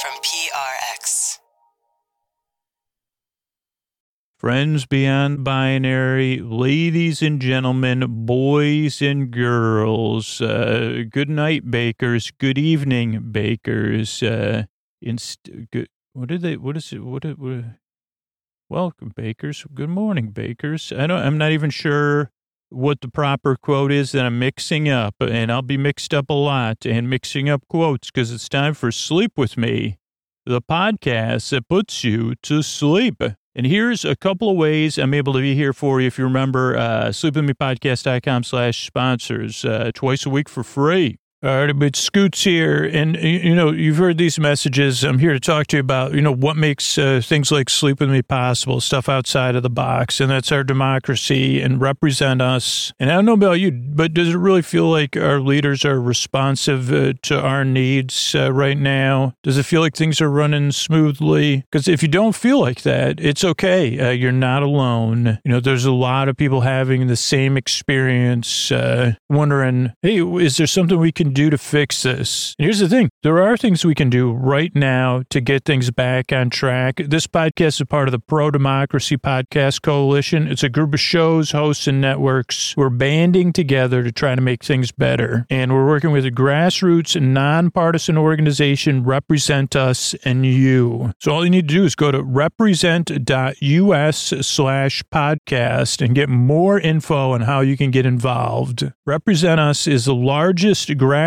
from PRX. Friends beyond binary, ladies and gentlemen, boys and girls, uh, good night, bakers. Good evening, bakers. Uh, inst- good, what did they? What is it? What? What welcome, bakers. Good morning, bakers. I don't. I'm not even sure what the proper quote is that I'm mixing up, and I'll be mixed up a lot and mixing up quotes because it's time for sleep with me, the podcast that puts you to sleep. And here's a couple of ways I'm able to be here for you. If you remember, uh, sleepwithmepodcast.com slash sponsors, uh, twice a week for free. All right, but Scoots here, and you know you've heard these messages. I'm here to talk to you about you know what makes uh, things like Sleep with Me possible, stuff outside of the box, and that's our democracy and represent us. And I don't know about you, but does it really feel like our leaders are responsive uh, to our needs uh, right now? Does it feel like things are running smoothly? Because if you don't feel like that, it's okay. Uh, you're not alone. You know, there's a lot of people having the same experience, uh, wondering, hey, is there something we can do to fix this? And here's the thing there are things we can do right now to get things back on track. This podcast is part of the Pro Democracy Podcast Coalition. It's a group of shows, hosts, and networks. We're banding together to try to make things better. And we're working with a grassroots, and nonpartisan organization, Represent Us and You. So all you need to do is go to represent.us slash podcast and get more info on how you can get involved. Represent Us is the largest grassroots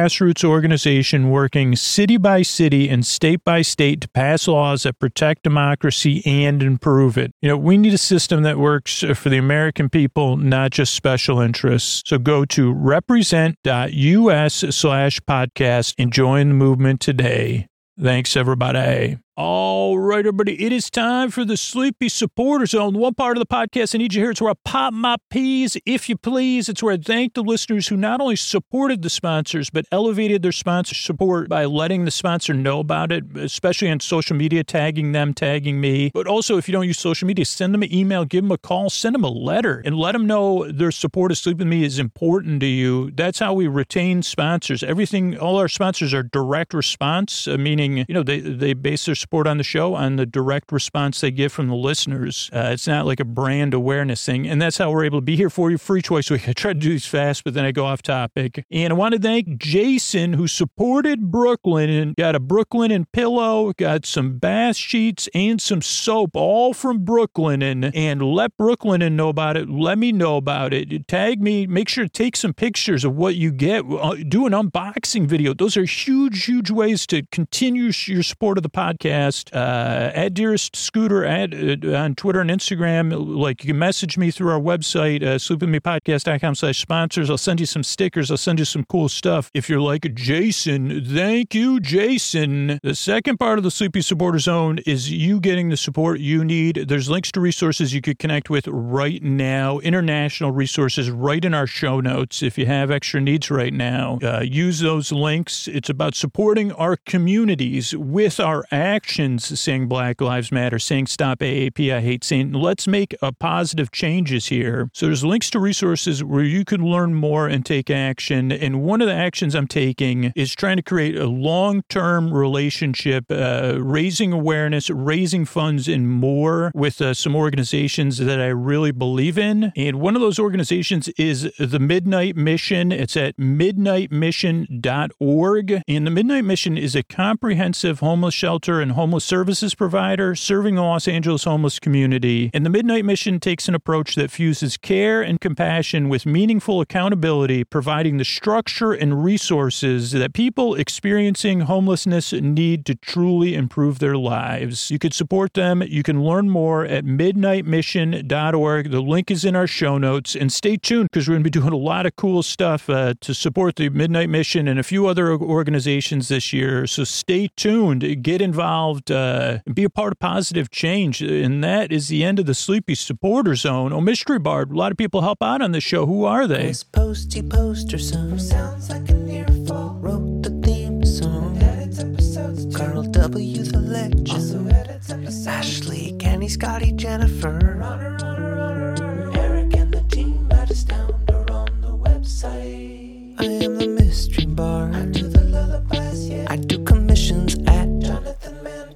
organization working city by city and state by state to pass laws that protect democracy and improve it. You know, we need a system that works for the American people, not just special interests. So go to represent.us slash podcast and join the movement today. Thanks, everybody. All right, everybody, it is time for the Sleepy Supporter Zone. One part of the podcast I need you here. It's where I pop my peas, if you please. It's where I thank the listeners who not only supported the sponsors, but elevated their sponsor support by letting the sponsor know about it, especially on social media, tagging them, tagging me. But also, if you don't use social media, send them an email, give them a call, send them a letter, and let them know their support of Sleep With Me is important to you. That's how we retain sponsors. Everything, all our sponsors are direct response, uh, meaning, you know, they, they base their support on the show on the direct response they get from the listeners. Uh, it's not like a brand awareness thing. And that's how we're able to be here for you. Free choice week. I try to do these fast, but then I go off topic. And I want to thank Jason, who supported Brooklinen and got a Brooklinen pillow, got some bath sheets and some soap, all from Brooklinen. And, and let Brooklinen know about it. Let me know about it. Tag me. Make sure to take some pictures of what you get. Uh, do an unboxing video. Those are huge, huge ways to continue your support of the podcast podcast. Uh, at Dearest Scooter at, uh, on Twitter and Instagram. Like you can message me through our website, uh, sleepwithmepodcast.com slash sponsors. I'll send you some stickers. I'll send you some cool stuff. If you're like Jason, thank you, Jason. The second part of the Sleepy Supporter Zone is you getting the support you need. There's links to resources you could connect with right now, international resources right in our show notes. If you have extra needs right now, uh, use those links. It's about supporting our communities with our actions saying Black Lives Matter, saying stop AAPI hate saying let's make a positive changes here. So there's links to resources where you can learn more and take action. And one of the actions I'm taking is trying to create a long-term relationship, uh, raising awareness, raising funds, and more with uh, some organizations that I really believe in. And one of those organizations is the Midnight Mission. It's at midnightmission.org. And the Midnight Mission is a comprehensive homeless shelter and homeless services provider serving the Los Angeles homeless community. And the Midnight Mission takes an approach that fuses care and compassion with meaningful accountability, providing the structure and resources that people experiencing homelessness need to truly improve their lives. You could support them. You can learn more at midnightmission.org. The link is in our show notes. And stay tuned because we're going to be doing a lot of cool stuff uh, to support the Midnight Mission and a few other organizations this year. So stay tuned. Get involved. Uh, be a part of positive change. And that is the end of the Sleepy Supporter Zone. Oh, Mystery Bard. A lot of people help out on this show. Who are they? This posty poster song sounds like an earful. Wrote the theme song. Edits episodes too. Carl W. the legend. Also edits episodes. Ashley, Kenny, Scotty, Jennifer. Runner, runner, runner. Eric and the team at Astound are on the website. I am the mystery bard. I do the lullabies, yeah. I do commissions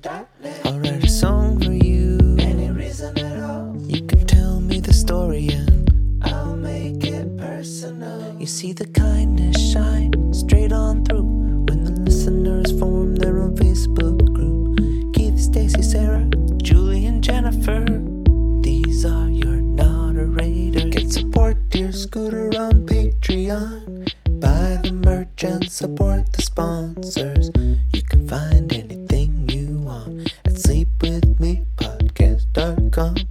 I'll write a song for you. Any reason at all. You can tell me the story and I'll make it personal. You see the kindness shine straight on through when the listeners form their own Facebook group. Keith, Stacy, Sarah, Julie, and Jennifer. These are your narrators. Get support, dear Scooter, on Patreon. Buy the merch and support the sponsors. You can find anything sleepwithmepodcast.com.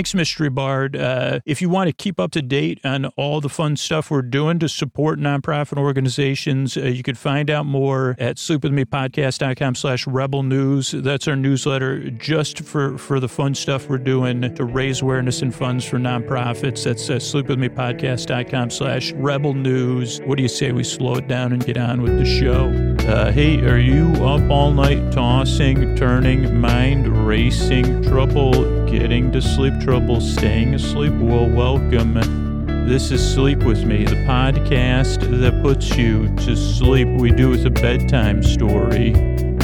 Thanks, Mystery Bard. Uh, if you want to keep up to date on all the fun stuff we're doing to support nonprofit organizations, uh, you can find out more at sleepwithmepodcast.com slash rebel news. That's our newsletter just for, for the fun stuff we're doing to raise awareness and funds for nonprofits. That's uh, sleepwithmepodcast.com slash rebel news. What do you say we slow it down and get on with the show? Uh, hey, are you up all night tossing, turning, mind racing, trouble getting to sleep, trouble staying asleep? Well, welcome. This is Sleep With Me, the podcast that puts you to sleep. We do with a bedtime story.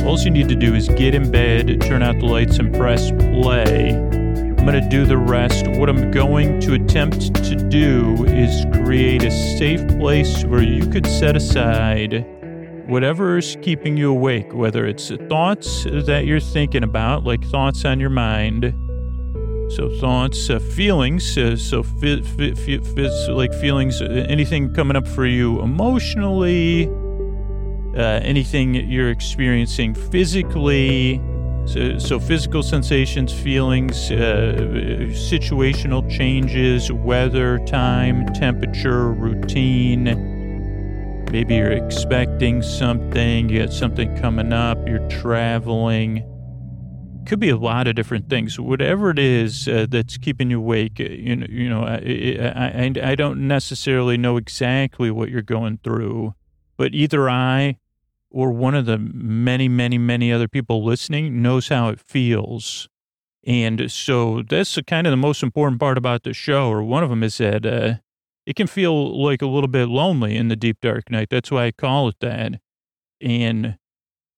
All you need to do is get in bed, turn out the lights, and press play. I'm going to do the rest. What I'm going to attempt to do is create a safe place where you could set aside whatever is keeping you awake, whether it's thoughts that you're thinking about, like thoughts on your mind. So thoughts, uh, feelings, uh, so like feelings, uh, anything coming up for you emotionally, uh, anything you're experiencing physically. So, so physical sensations, feelings, uh, situational changes, weather, time, temperature, routine. Maybe you're expecting something, you got something coming up, you're traveling. Could be a lot of different things. Whatever it is uh, that's keeping you awake, uh, you know, you know I, I, I don't necessarily know exactly what you're going through, but either I or one of the many, many, many other people listening knows how it feels. And so that's kind of the most important part about the show, or one of them is that uh, it can feel like a little bit lonely in the deep dark night. That's why I call it that. And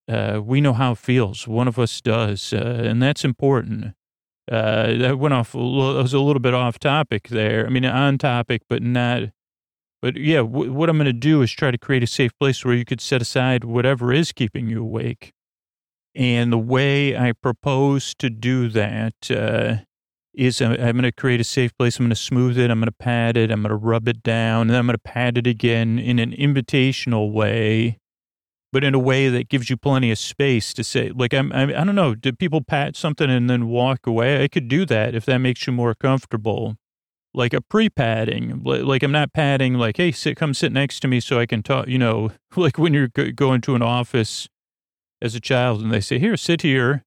uh, we know how it feels. One of us does, uh, and that's important. Uh, that went off. was a little bit off topic there. I mean, on topic, but not. But yeah, w- what I'm going to do is try to create a safe place where you could set aside whatever is keeping you awake. And the way I propose to do that uh, is I'm, I'm going to create a safe place. I'm going to smooth it. I'm going to pat it. I'm going to rub it down. And I'm going to pat it again in an invitational way, but in a way that gives you plenty of space to say, like, I'm, I'm, I don't know, do people pat something and then walk away? I could do that if that makes you more comfortable. Like a pre-padding, like I'm not padding, like, hey, sit, come sit next to me so I can talk, you know, like when you're go- going to an office as a child and they say, here, sit here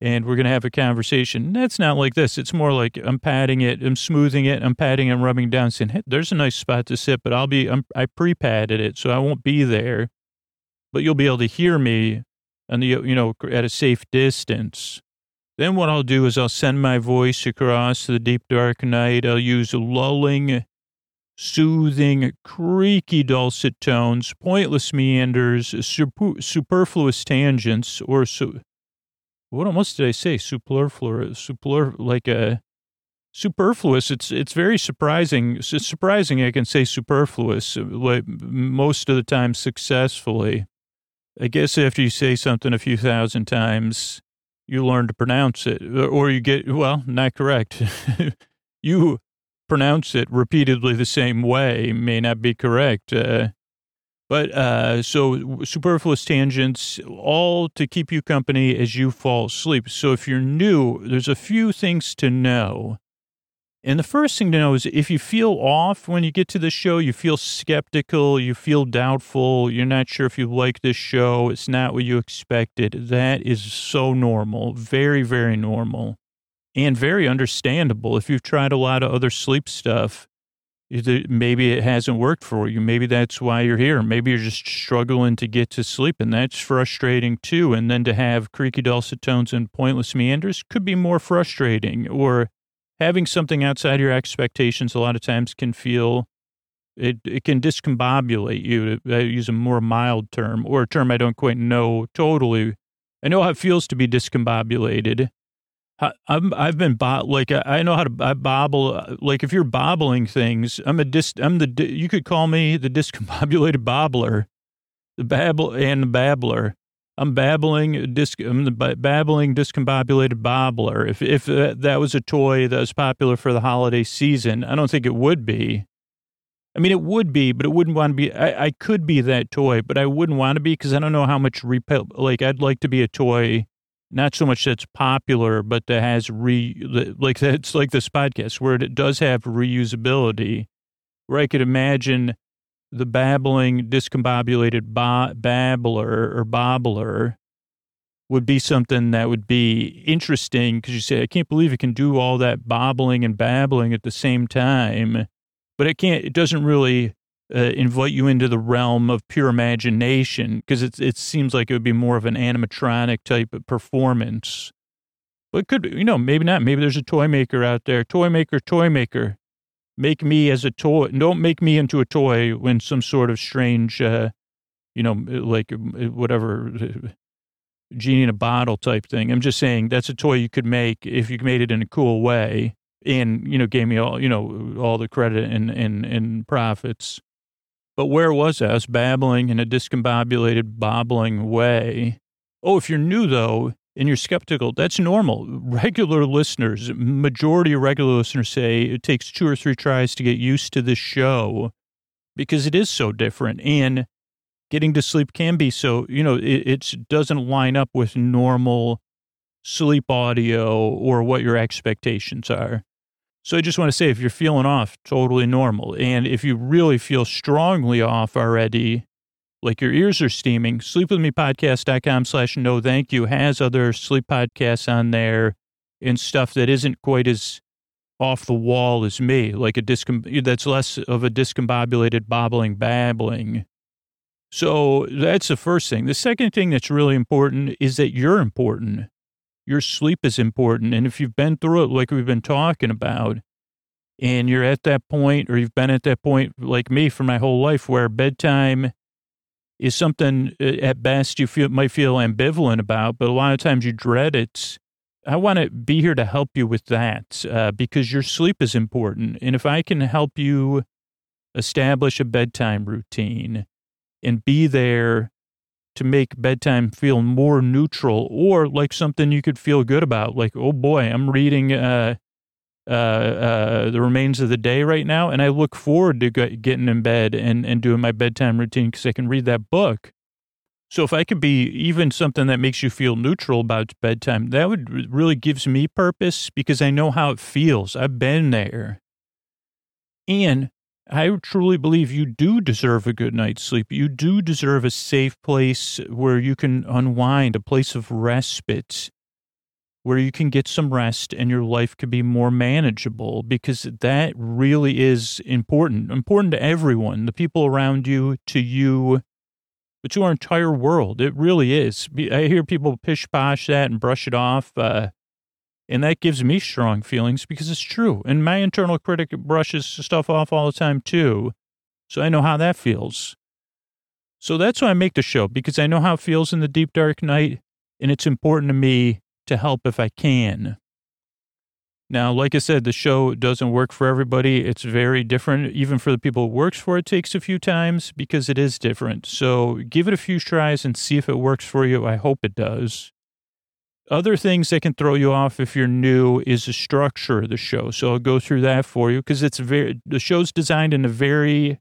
and we're going to have a conversation. That's not like this. It's more like I'm patting it, I'm smoothing it, I'm patting and rubbing down, saying, hey, there's a nice spot to sit, but I'll be, I'm, I pre-padded it, so I won't be there, but you'll be able to hear me and the, you know, at a safe distance. Then what I'll do is I'll send my voice across the deep dark night. I'll use lulling, soothing, creaky dulcet tones, pointless meanders, super, superfluous tangents, or su- what almost did I say? Superfluous, super, like a superfluous. It's it's very surprising. It's surprising I can say superfluous, like most of the time successfully. I guess after you say something a few thousand times, you learn to pronounce it, or you get well, not correct. you pronounce it repeatedly the same way may not be correct. Uh, but uh, so superfluous tangents, all to keep you company as you fall asleep. So if you're new, there's a few things to know. And the first thing to know is if you feel off when you get to the show, you feel skeptical, you feel doubtful, you're not sure if you like this show, it's not what you expected. That is so normal, very, very normal, and very understandable. If you've tried a lot of other sleep stuff, maybe it hasn't worked for you. Maybe that's why you're here. Maybe you're just struggling to get to sleep, and that's frustrating too. And then to have creaky dulcet tones and pointless meanders could be more frustrating. Or having something outside your expectations a lot of times can feel it, it can discombobulate you to use a more mild term or a term I don't quite know totally. I know how it feels to be discombobulated. I'm, I've been bo- like I I know how to I bobble. uh, Like if you're bobbling things, I'm a dis. I'm the. You could call me the discombobulated bobbler, the babble and the babbler. I'm babbling. I'm the babbling discombobulated bobbler. If if that, that was a toy that was popular for the holiday season, I don't think it would be. I mean, it would be, but it wouldn't want to be. I, I could be that toy, but I wouldn't want to be because I don't know how much repel. Like I'd like to be a toy not so much that's popular, but that has re like that's like this podcast where it does have reusability, where I could imagine the babbling, discombobulated ba- babbler or bobbler would be something that would be interesting because you say, I can't believe it can do all that bobbling and babbling at the same time, but it can't, it doesn't really uh, invite you into the realm of pure imagination because it, it seems like it would be more of an animatronic type of performance. But it could, you know, maybe not. Maybe there's a toy maker out there. Toy maker, toy maker. Make me as a toy. Don't make me into a toy when some sort of strange, uh, you know, like uh, whatever, uh, genie in a bottle type thing. I'm just saying that's a toy you could make if you made it in a cool way and, you know, gave me all, you know, all the credit and, and, and profits. But where was I? I was babbling in a discombobulated, bobbling way. Oh, if you're new though, and you're skeptical, that's normal. Regular listeners, majority of regular listeners say it takes two or three tries to get used to this show because it is so different. And getting to sleep can be so, you know, it doesn't line up with normal sleep audio or what your expectations are. So I just want to say, if you're feeling off, totally normal. And if you really feel strongly off already, like your ears are steaming, sleepwithmepodcast.com slash no thank you has other sleep podcasts on there and stuff that isn't quite as off the wall as me, like a discom- that's less of a discombobulated bobbling babbling. So that's the first thing. The second thing that's really important is that you're important. Your sleep is important. And if you've been through it, like we've been talking about, and you're at that point, or you've been at that point, like me, for my whole life, where bedtime is something uh, at best you feel might feel ambivalent about, but a lot of times you dread it. I want to be here to help you with that uh, because your sleep is important, and if I can help you establish a bedtime routine and be there to make bedtime feel more neutral or like something you could feel good about. Like, oh boy, I'm reading uh, uh, uh, The Remains of the Day right now, and I look forward to get, getting in bed and, and doing my bedtime routine because I can read that book. So if I could be even something that makes you feel neutral about bedtime, that would really gives me purpose because I know how it feels. I've been there. And I truly believe you do deserve a good night's sleep. You do deserve a safe place where you can unwind, a place of respite, where you can get some rest and your life could be more manageable because that really is important, important to everyone, the people around you, to you, but to our entire world. It really is. I hear people pish posh that and brush it off. Uh, and that gives me strong feelings because it's true. And my internal critic brushes stuff off all the time too. So I know how that feels. So that's why I make the show because I know how it feels in the deep dark night. And it's important to me to help if I can. Now, like I said, the show doesn't work for everybody. It's very different. Even for the people it works for, it takes a few times because it is different. So give it a few tries and see if it works for you. I hope it does. Other things that can throw you off if you're new is the structure of the show. So I'll go through that for you because it's very, the show's designed in a very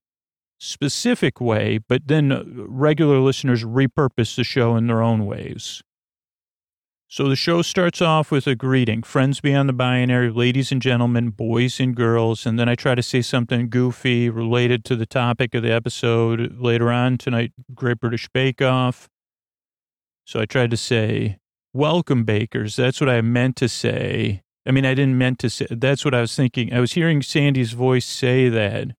specific way, but then uh, regular listeners repurpose the show in their own ways. So the show starts off with a greeting, friends beyond the binary, ladies and gentlemen, boys and girls, and then I try to say something goofy related to the topic of the episode later on tonight, Great British Bake Off. So I tried to say, welcome bakers. That's what I meant to say. I mean, I didn't meant to say, that's what I was thinking. I was hearing Sandi's voice say that.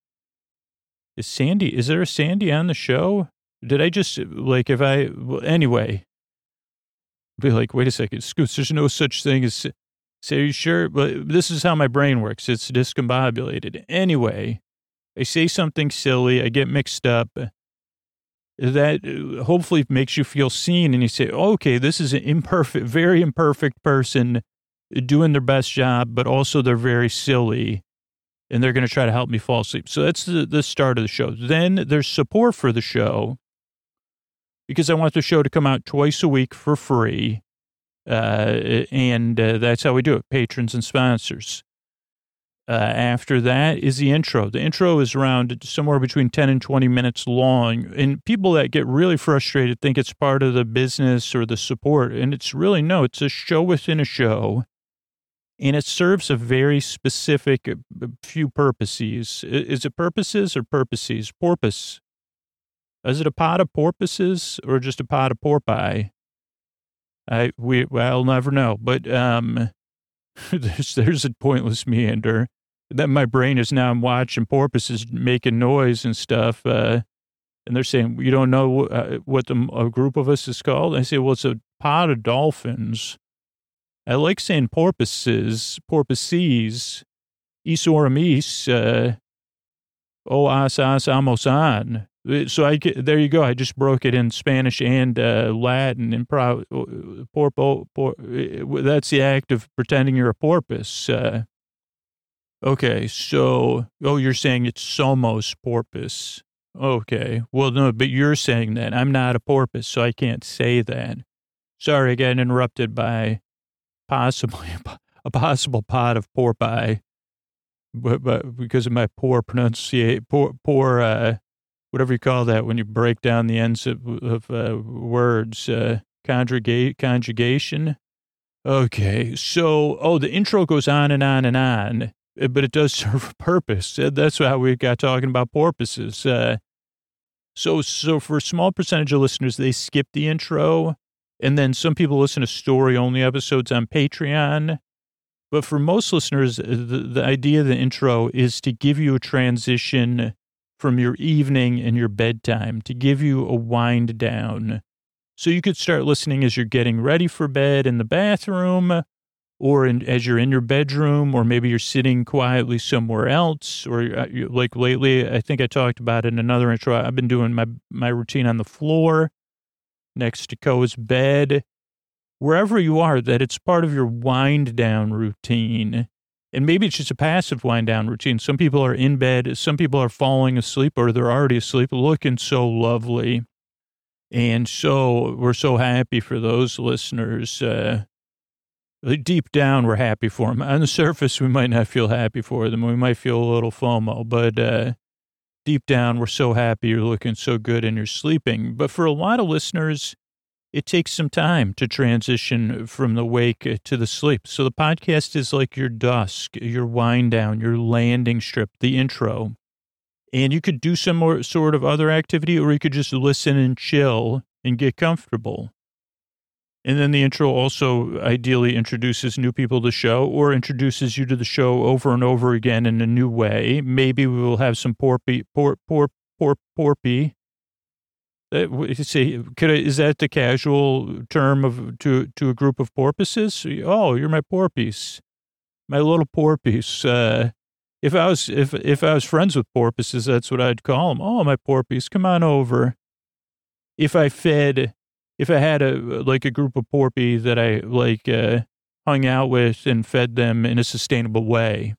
Is Sandi, is there a Sandi on the show? Did I just, like, if I, well, anyway, be like, wait a second, there's no such thing as, say, are you sure? But this is how my brain works. It's discombobulated. Anyway, I say something silly, I get mixed up. That uh, hopefully makes you feel seen and you say, okay, this is an imperfect, very imperfect person doing their best job, but also they're very silly and they're going to try to help me fall asleep. So that's the, the start of the show. Then there's support for the show because I want the show to come out twice a week for free. Uh, and uh, that's how we do it patrons and sponsors. Uh, after that is the intro. The intro is around somewhere between 10 and 20 minutes long. And people that get really frustrated think it's part of the business or the support. And it's really no, it's a show within a show. And it serves a very specific uh, few purposes. Is it purposes or purposes? Porpoise. Is it a pot of porpoises or just a pot of porpoise? I we I'll never know. But um, there's there's a pointless meander that my brain is now I'm watching porpoises making noise and stuff. Uh, and they're saying, you don't know uh, what the, a group of us is called? I say, well, it's a pod of dolphins. I like saying porpoises, porpoises, isoramis, uh, o as as amosan. So I there you go. I just broke it in Spanish and uh, Latin and pro, uh, porpo, por, uh, that's the act of pretending you're a porpoise. Uh, Okay, so oh, you're saying it's Somos porpoise. Okay, well, no, but you're saying that I'm not a porpoise, so I can't say that. Sorry, I got interrupted by possibly a possible pot of porpoise, but, but because of my poor pronunciation, poor, poor, uh, whatever you call that when you break down the ends of, of uh, words, uh, conjugate conjugation. Okay, so oh, the intro goes on and on and on uh, but it does serve a purpose. Uh, that's how we got talking about porpoises. Uh, so, so for a small percentage of listeners, they skip the intro, and then some people listen to story-only episodes on Patreon. But for most listeners, the, the idea of the intro is to give you a transition from your evening and your bedtime, to give you a wind down. So you could start listening as you're getting ready for bed in the bathroom, or in, as you're in your bedroom, or maybe you're sitting quietly somewhere else, or uh, like lately, I think I talked about in another intro. I've been doing my my routine on the floor, next to Co's bed, wherever you are. That it's part of your wind down routine, and maybe it's just a passive wind down routine. Some people are in bed, some people are falling asleep, or they're already asleep, looking so lovely. And so we're so happy for those listeners. Uh, deep down, we're happy for them. On the surface, we might not feel happy for them. We might feel a little FOMO, but uh, deep down, we're so happy you're looking so good and you're sleeping. But for a lot of listeners, it takes some time to transition from the wake uh, to the sleep. So the podcast is like your dusk, your wind down, your landing strip, the intro. And you could do some more sort of other activity, or you could just listen and chill and get comfortable. And then the intro also ideally introduces new people to the show or introduces you to the show over and over again in a new way. Maybe we will have some porpy, por, por, por, porpy. Uh, say, could I, is that the casual term of to to a group of porpoises? Oh, you're my porpoise, my little porpoise. Uh, if I was if if I was friends with porpoises, that's what I'd call them. Oh, my porpoise, come on over. If I fed if I had a like a group of porpy that I like uh, hung out with and fed them in a sustainable way,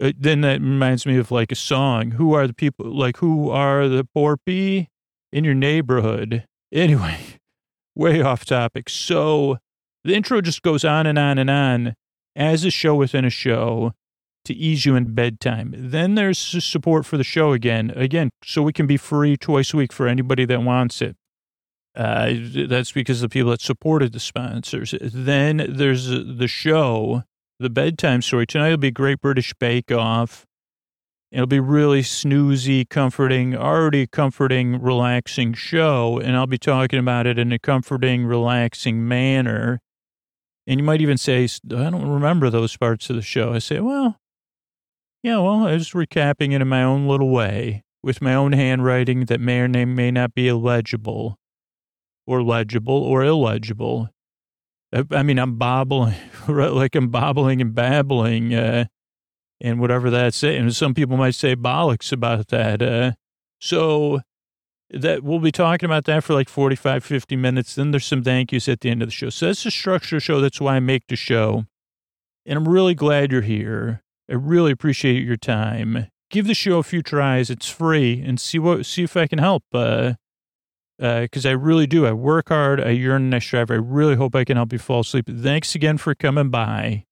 uh, then that reminds me of like a song. Who are the people? Like who are the porpy in your neighborhood? Anyway, way off topic. So the intro just goes on and on and on as a show within a show to ease you in bedtime. Then there's support for the show again, again, so we can be free twice a week for anybody that wants it. Uh, that's because the people that supported the sponsors. Then there's the show, the bedtime story. Tonight will be Great British Bake Off. It'll be really snoozy, comforting, already comforting, relaxing show. And I'll be talking about it in a comforting, relaxing manner. And you might even say, I don't remember those parts of the show. I say, well, yeah, well, I was recapping it in my own little way with my own handwriting that may or may not be illegible or legible or illegible. I mean, I'm bobbling, like I'm bobbling and babbling, uh, and whatever that's saying. Some people might say bollocks about that. Uh, so that we'll be talking about that for like 45, 50 minutes. Then there's some thank yous at the end of the show. So that's the structure show. That's why I make the show. And I'm really glad you're here. I really appreciate your time. Give the show a few tries. It's free and see what, see if I can help. Uh, because uh, I really do. I work hard. I yearn and I strive. I really hope I can help you fall asleep. Thanks again for coming by.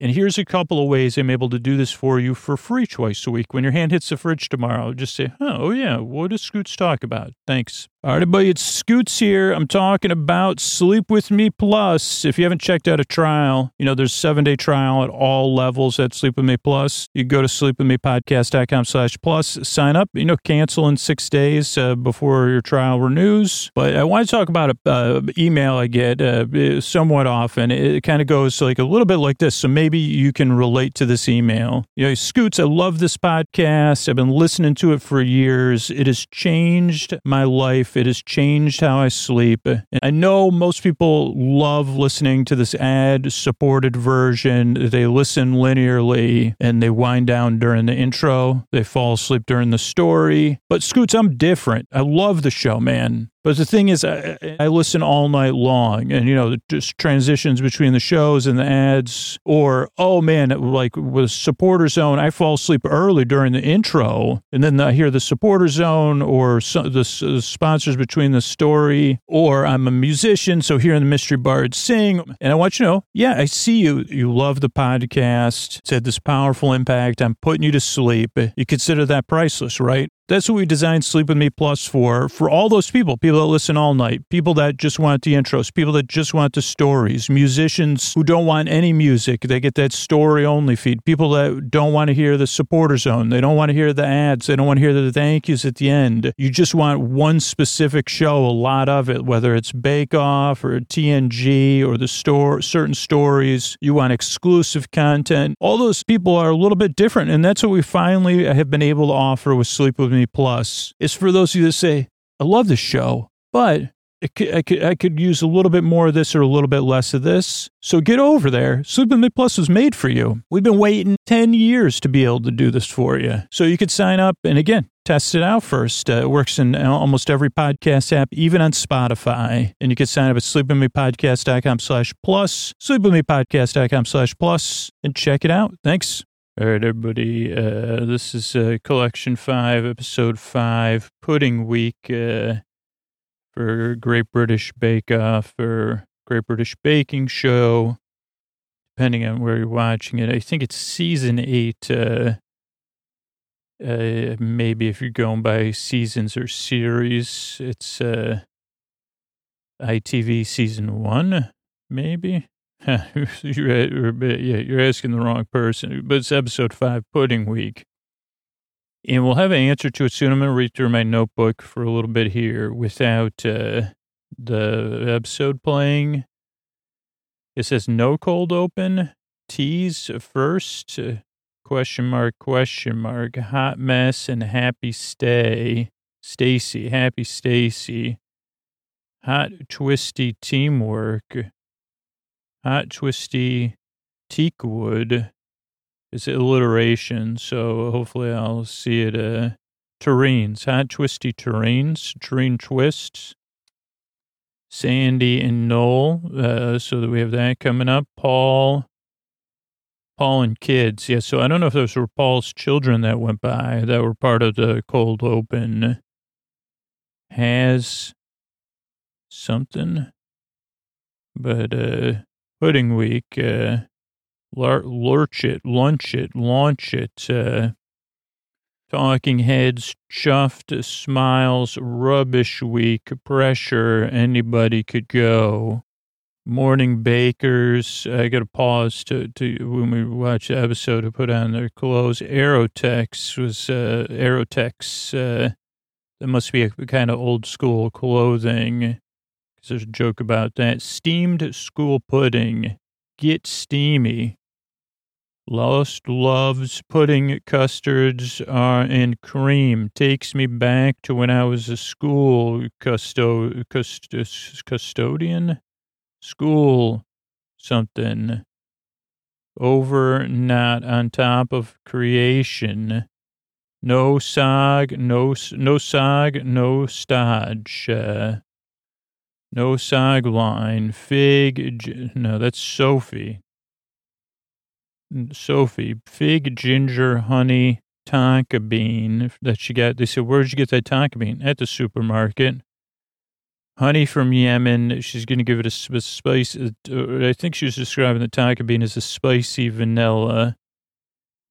And here's a couple of ways I'm able to do this for you for free twice a week. When your hand hits the fridge tomorrow, just say, oh, yeah, what does Scoots talk about? Thanks. All right, everybody, it's Scoots here. I'm talking about Sleep With Me Plus. If you haven't checked out a trial, you know, there's seven day trial at all levels at Sleep With Me Plus. You go to sleepwithmepodcast.com slash plus, sign up, you know, cancel in six days uh, before your trial renews. But I want to talk about an uh, email I get uh, somewhat often. It kind of goes like a little bit like this. So maybe you can relate to this email. You know, Scoots, I love this podcast. I've been listening to it for years. It has changed my life life. It has changed how I sleep. And I know most people love listening to this ad supported version. They listen linearly and they wind down during the intro. They fall asleep during the story. But Scoots, I'm different. I love the show, man. But the thing is, I, I, listen all night long, and you know, just transitions between the shows and the ads. Or, oh man, like with Supporter Zone, I fall asleep early during the intro, and then I hear the Supporter Zone or the, the sponsors between the story. Or I'm a musician, so hearing the Mystery Bard sing, and I want you to know, yeah, I see you. You love the podcast. It's had this powerful impact. I'm putting you to sleep. You consider that priceless, right? That's what we designed Sleep With Me Plus for, for all those people, people that listen all night, people that just want the intros, people that just want the stories, musicians who don't want any music, they get that story only feed, people that don't want to hear the supporter zone, they don't want to hear the ads, they don't want to hear the thank yous at the end. You just want one specific show, a lot of it, whether it's Bake Off or TNG or the store, certain stories. You want exclusive content. All those people are a little bit different, and that's what we finally have been able to offer with Sleep With Me Plus is for those of you that say, I love this show, but could, I, could, I could use a little bit more of this or a little bit less of this. So get over there. Sleep With Me Plus was made for you. We've been waiting 10 years to be able to do this for you. So you could sign up and again, test it out first. Uh, it works in almost every podcast app, even on Spotify. And you can sign up at sleepwithmepodcast.com slash plus, sleepwithmepodcast.com slash plus, and check it out. Thanks. All right, everybody. Uh, this is uh, Collection 5, Episode 5, Pudding Week uh, for Great British Bake Off or Great British Baking Show, depending on where you're watching it. I think it's Season 8. Uh, uh, maybe if you're going by seasons or series, it's uh, ITV Season 1, maybe. you're, yeah, you're asking the wrong person, but it's episode five, Pudding Week. And we'll have an answer to it soon. I'm going to read through my notebook for a little bit here without uh, the episode playing. It says no cold open. Tease first. Question mark, question mark. Hot mess and happy stay. Stacey, happy Stacey. Hot twisty teamwork. Hot Twisty Teakwood is alliteration, so hopefully I'll see it. Uh, terrains, Hot Twisty Terrains, Terrain Twists, Sandi and Noel, uh, so that we have that coming up. Paul, Paul and kids. Yeah, so I don't know if those were Paul's children that went by that were part of the cold open. Has something, but uh, pudding week, uh, lurch it, lunch it, launch it, uh, talking heads, chuffed smiles, rubbish week, pressure, anybody could go. Morning bakers, I got to pause to, to when we watch the episode to put on their clothes. Aerotex was uh, Aerotex. Uh, that must be a kind of old school clothing there's a joke about that. Steamed school pudding. Get steamy. Lost loves pudding custards are in cream. Takes me back to when I was a school custo, cust, custodian? School something. Over, not on top of creation. No sog, no, no sog, no stodge. Uh, no line. Fig. No, that's Sophie. Sophie, fig, ginger, honey, tonka bean that she got. They said, Where'd you get that tonka bean? At the supermarket. Honey from Yemen. She's going to give it a, sp- spice. uh, I think she was describing the tonka bean as a spicy vanilla.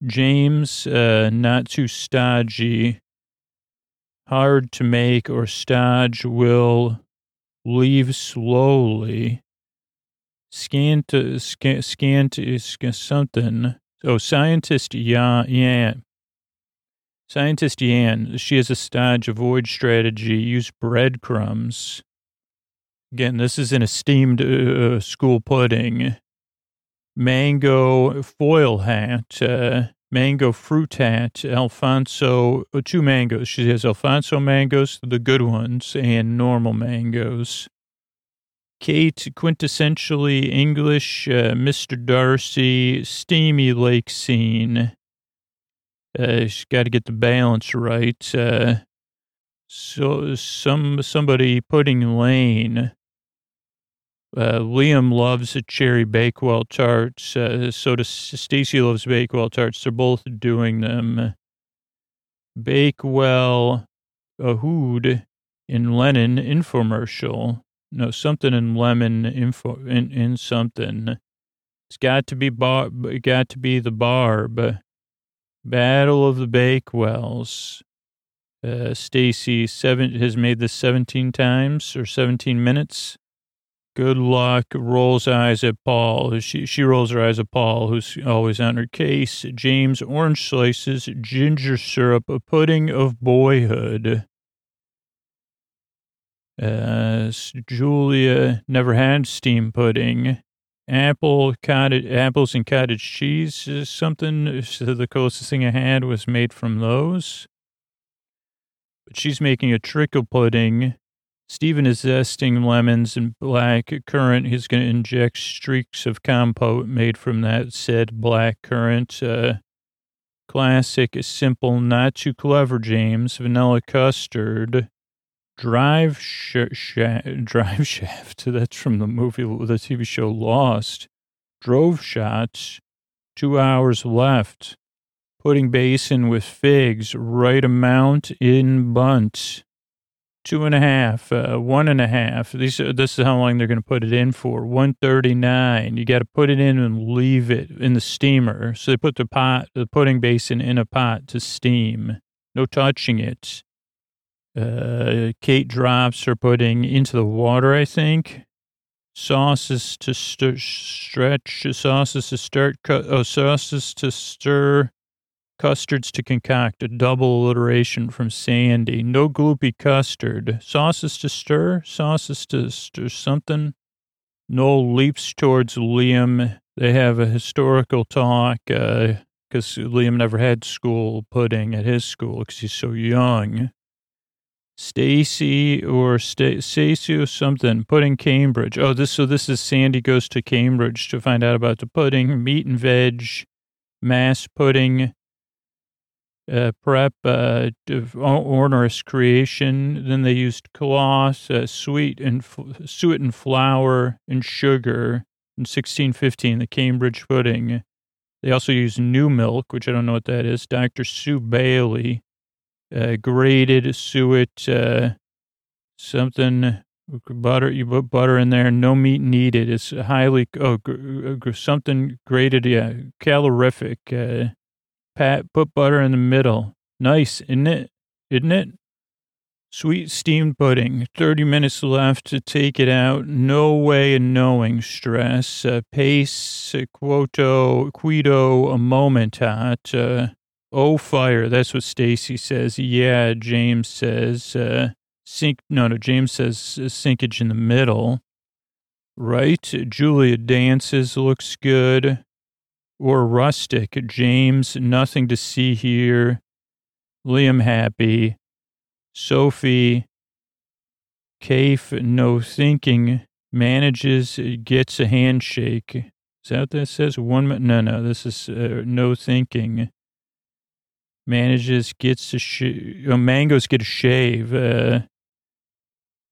James, uh, not too stodgy. Hard to make or stodge will leave slowly. Scant, scant, scant something. Oh, scientist Yan, Yan. Scientist Yan, she has a stodge avoid strategy. Use breadcrumbs. Again, this is an esteemed uh, school pudding. Mango foil hat, uh, mango fruit hat, Alfonso, uh, two mangoes. She has Alfonso mangoes, the good ones, and normal mangoes. Kate, quintessentially English, uh, Mr. Darcy, steamy lake scene. Uh, she's got to get the balance right. Uh, so some somebody pudding lane. Uh, Liam loves cherry Bakewell tarts. Uh, so does Stacey loves Bakewell tarts. They're both doing them. Bakewell, Ahood, in Lennon infomercial. No, something in lemon info in, in something. It's got to be bar. Got to be the barb. Battle of the Bakewells. Uh, Stacey seven has made this 17 times or 17 minutes. Good luck. Rolls eyes at Paul. She she rolls her eyes at Paul, who's always on her case. James orange slices, ginger syrup, a pudding of boyhood. Uh, Julia never had steam pudding. Apple cottage, apples and cottage cheese is something. So the closest thing I had was made from those. But she's making a trickle pudding. Steven is zesting lemons and black currant. He's going to inject streaks of compote made from that said black currant. Uh, classic, simple, not too clever, James. Vanilla custard. Drive sh- sh- drive shaft. That's from the movie, the TV show Lost. Drove shots. Two hours left. Pudding basin with figs. Right amount in bunt. Two and a half. Uh, one and a half. These. Are, this is how long they're going to put it in for. One thirty nine. You got to put it in and leave it in the steamer. So they put the pot, the pudding basin in a pot to steam. No touching it. Uh, Kate drops her pudding into the water, I think. Sauces to stir, stretch, sauces to start, cu- oh, sauces to stir, custards to concoct, a double alliteration from Sandi. No gloopy custard. Sauces to stir, sauces to stir something. Noel leaps towards Liam. They have a historical talk, uh, because Liam never had school pudding at his school because he's so young. Stacey or Sta- Stacey or something, pudding Cambridge. Oh, this, so this is Sandi goes to Cambridge to find out about the pudding, meat and veg, mass pudding, uh, prep, uh, onerous creation. Then they used cloth, uh, sweet and suet and flour and sugar. In 1615, the Cambridge pudding. They also used new milk, which I don't know what that is. Dr. Sue Bailey uh, grated suet, uh, something butter. You put butter in there. No meat needed. It's highly oh gr- something grated. Yeah, calorific. Uh, pat put butter in the middle. Nice, isn't it? Isn't it? Sweet steamed pudding. 30 minutes left to take it out. No way of knowing stress. Uh, pace, quoto, quido, a moment hot. Uh, Oh, fire. That's what Stacey says. Yeah, James says, uh, sink. No, no, James says uh, sinkage in the middle. Right? Julia dances, looks good. Or rustic. James, nothing to see here. Liam, happy. Sophie, Kafe, no thinking. Manages, gets a handshake. Is that what that says? One, minute no, no, this is uh, no thinking manages, gets a sh- oh, mangoes get a shave. Uh,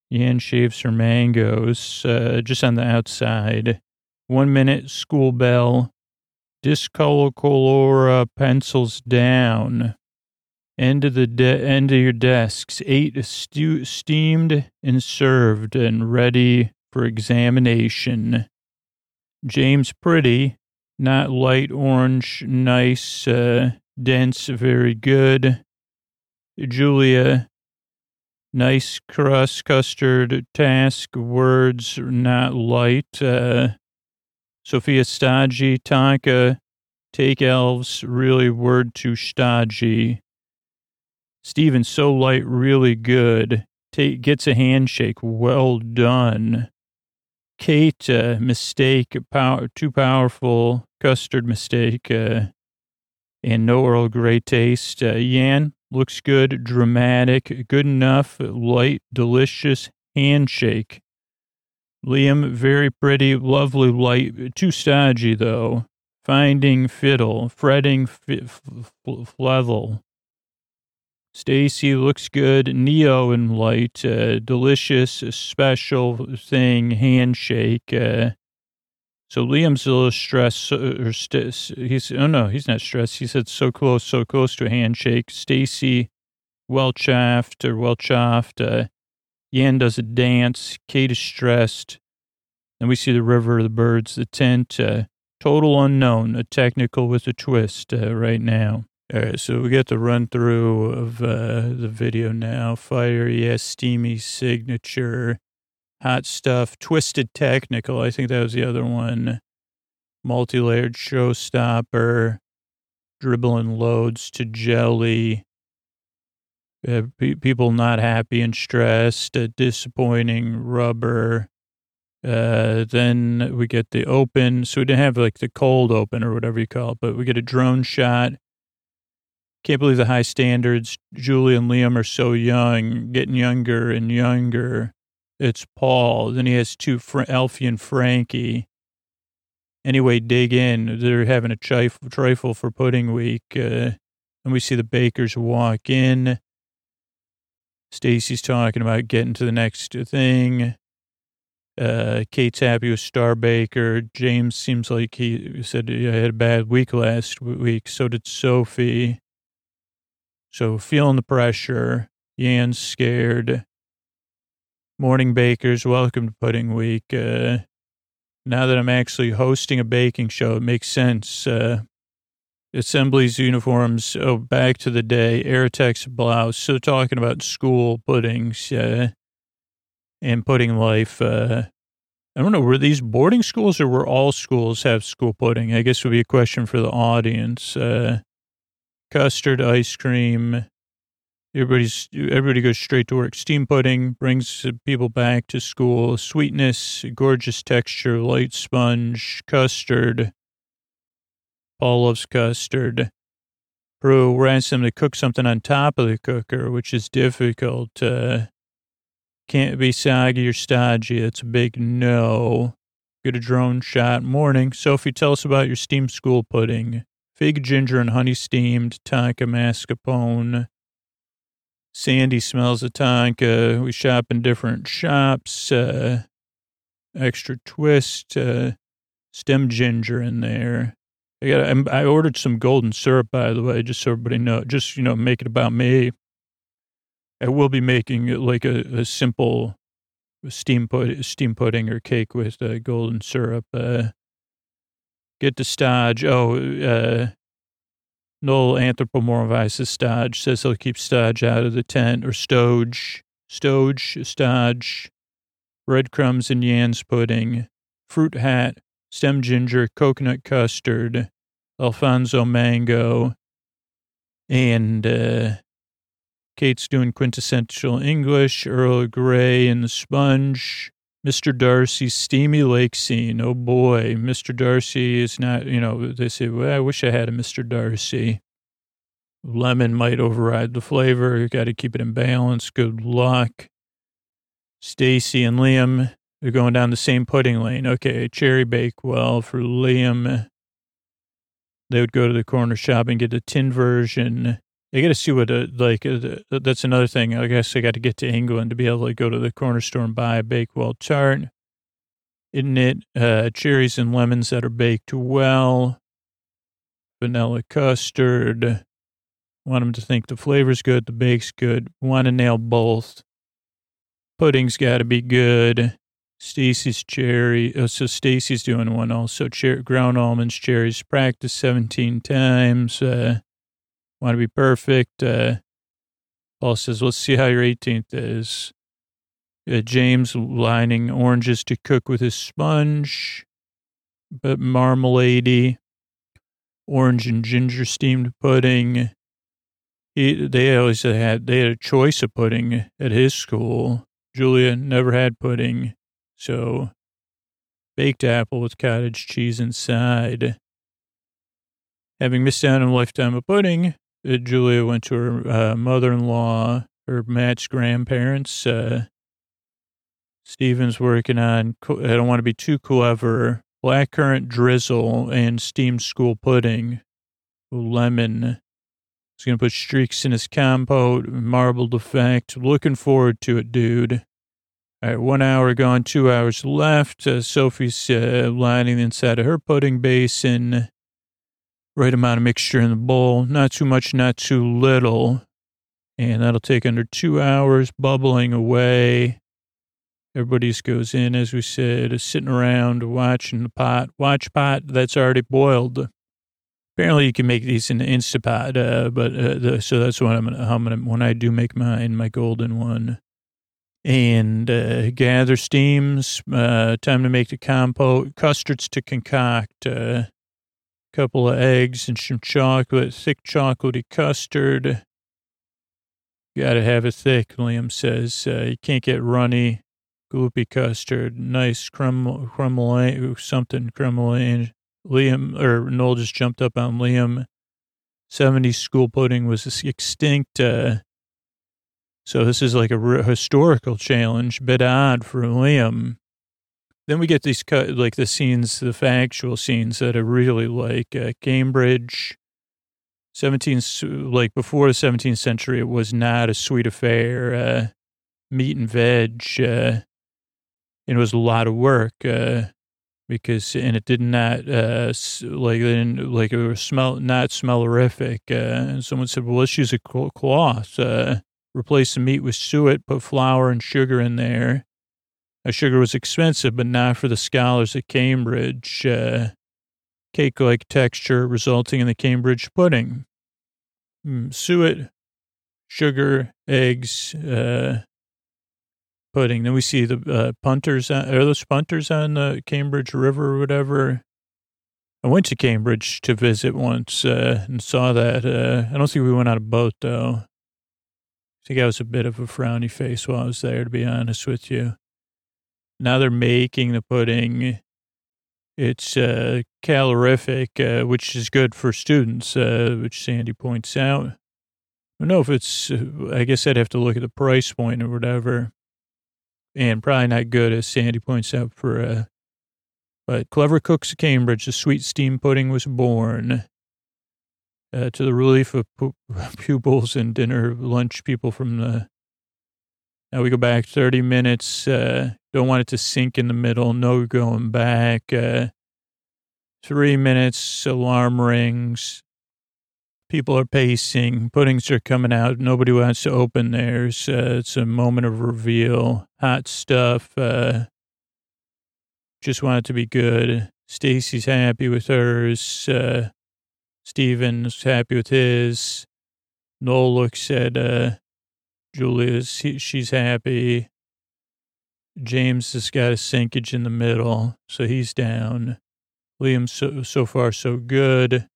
Yan shaves her mangoes uh, just on the outside. One minute, school bell. Discolora pencils down. End of the de- end of your desks. Eight stu- steamed and served and ready for examination. James Pretty, not light orange, nice, uh, dense, very good. Julia, nice crust custard task words not light. Uh, Sophia stodgy, Tonka, take elves, really word to stodgy. Steven, so light, really good. Take, gets a handshake. Well done. Kate, uh, mistake, power, too powerful. Custard mistake, uh, and no Earl Grey taste. Uh, Yan, looks good, dramatic, good enough, light, delicious handshake. Liam, very pretty, lovely light, too stodgy though. Finding fiddle, fretting f- f- level. Stacey looks good. Neo in light, uh, delicious, special thing, handshake. Uh, so Liam's a little stressed. Or st- he's oh no, he's not stressed. He said so close, so close to a handshake. Stacey, well chaffed or well chaffed. Uh, Yan does a dance. Kate is stressed. Then we see the river, the birds, the tent. Uh, total unknown. A technical with a twist uh, right now. All right, so we get the run through of uh, the video now. Fire, yes, steamy signature, hot stuff, twisted technical. I think that was the other one. Multi layered showstopper, dribbling loads to jelly. Pe- people not happy and stressed, uh, disappointing rubber. Uh, then we get the open. So we didn't have like the cold open or whatever you call it, but we get a drone shot. Can't believe the high standards. Julie and Liam are so young, getting younger and younger. It's Paul. Then he has two, Fra- Alfie and Frankie. Anyway, dig in. They're having a trif- trifle for pudding week. Uh, and we see the bakers walk in. Stacey's talking about getting to the next thing. Uh, Kate's happy with Star Baker. James seems like he said he had a bad week last week. So did Sophie. So feeling the pressure. Yan's scared. Morning bakers, welcome to Pudding Week. Uh, now that I'm actually hosting a baking show, it makes sense. Uh, assemblies, uniforms, oh, back to the day, Airtex blouse. So talking about school puddings uh, and pudding life. Uh, I don't know, were these boarding schools or were all schools have school pudding? I guess would be a question for the audience. Uh, custard, ice cream. Everybody's everybody goes straight to work. Steam pudding brings people back to school. Sweetness, gorgeous texture, light sponge, custard. Paul loves custard. Prue, we're asking them to cook something on top of the cooker, which is difficult. Uh, can't be soggy or stodgy. It's a big no. Get a drone shot. Morning. Sophie, tell us about your steamed school pudding. Fig, ginger, and honey steamed. Tonka mascarpone. Sandi smells of Tonka. We shop in different shops. Uh, extra twist. Uh, stem ginger in there. I got. I'm- ordered some golden syrup, by the way, just so everybody know. Just you know, make it about me. I will be making it like a, a simple steam put steam pudding or cake with uh, golden syrup. Uh, get to Stodge. Oh, uh, Noel anthropomorphizes Stodge. Says he'll keep Stodge out of the tent or Stoge, Stoge, Stodge. Breadcrumbs and Yan's pudding. Fruit hat. Stem ginger. Coconut custard. Alphonso mango. And uh, Kate's doing quintessential English, Earl Grey and the sponge. Mr. Darcy's steamy lake scene. Oh boy, Mr. Darcy is not, you know, they say, well, I wish I had a Mr. Darcy. Lemon might override the flavor. You got to keep it in balance. Good luck. Stacey and Liam, they're going down the same pudding lane. Okay, cherry bakewell for Liam. They would go to the corner shop and get a tin version. I got to see what, like, uh, that's another thing. I guess I got to get to England to be able to go to the corner store and buy a Bakewell tart. Isn't it? Uh, cherries and lemons that are baked well. vanilla custard. Want them to think the flavor's good, the bake's good. Want to nail both. Pudding's got to be good. Stacey's cherry. Oh, so Stacey's doing one also. Cher- ground almonds, cherries. Practice 17 times. Uh, want to be perfect. Uh, Paul says, let's see how your 18th is. Uh, James lining oranges to cook with his sponge, but marmalade, orange and ginger steamed pudding. He, they always had they had a choice of pudding at his school. Julia never had pudding, so baked apple with cottage cheese inside. Having missed out on a lifetime of pudding, uh, Julia went to her uh, mother-in-law, her Matt's grandparents. Uh, Steven's working on, I don't want to be too clever, blackcurrant drizzle and steamed school pudding, lemon. He's going to put streaks in his compote, marbled effect. Looking forward to it, dude. All right, one hour gone, two hours left. Uh, Sophie's uh, lining inside of her pudding basin. Right amount of mixture in the bowl. Not too much, not too little. And that'll take under two hours, bubbling away. Everybody's goes in, as we said, sitting around watching the pot. Watch pot that's already boiled. Apparently, you can make these in the Instapot, uh, but uh, the, so that's what I'm gonna, I'm gonna when I do make mine, my golden one. And uh, gather steams. Uh, time to make the compote. Custards to concoct. Uh, couple of eggs and some chocolate, thick chocolatey custard. Got to have it thick, Liam says. Uh, you can't get runny gloopy custard, nice crumble, crumble, something crumbling. Liam, or Noel just jumped up on Liam. 70s school pudding was extinct. Uh, so this is like a re- historical challenge, bit odd for Liam. Then we get these cut, like the scenes, the factual scenes that are really like uh, Cambridge, 17th, like before the 17th century, it was not a sweet affair. Uh, meat and veg. Uh, it was a lot of work uh, because and it did not uh, like like it was smell not smellerific. Uh, and someone said, "Well, let's use a cloth. Replace the meat with suet. Put flour and sugar in there." Uh, sugar was expensive, but not for the scholars at Cambridge. Uh, cake-like texture resulting in the Cambridge pudding. Mm, suet, sugar, eggs, uh, pudding. Then we see the uh, punters. On, are those punters on the Cambridge River or whatever? I went to Cambridge to visit once uh, and saw that. Uh, I don't think we went on a boat though. I think I was a bit of a frowny face while I was there, to be honest with you. Now they're making the pudding. It's uh, calorific, uh, which is good for students, uh, which Sandi points out. I don't know if it's, I guess I'd have to look at the price point or whatever and probably not good, as Sandi points out. For uh, but clever cooks of Cambridge, the sweet steam pudding was born. Uh, to the relief of pu- pupils and dinner lunch people from the. Now we go back 30 minutes. Uh, don't want it to sink in the middle. No going back. Uh, three minutes. Alarm rings. People are pacing. Puddings are coming out. Nobody wants to open theirs. Uh, it's a moment of reveal. Hot stuff. Uh, just want it to be good. Stacey's happy with hers. Uh, Steven's happy with his. Noel looks at uh, Julia's. He, she's happy. James has got a sinkage in the middle, so he's down. Liam so so far so good.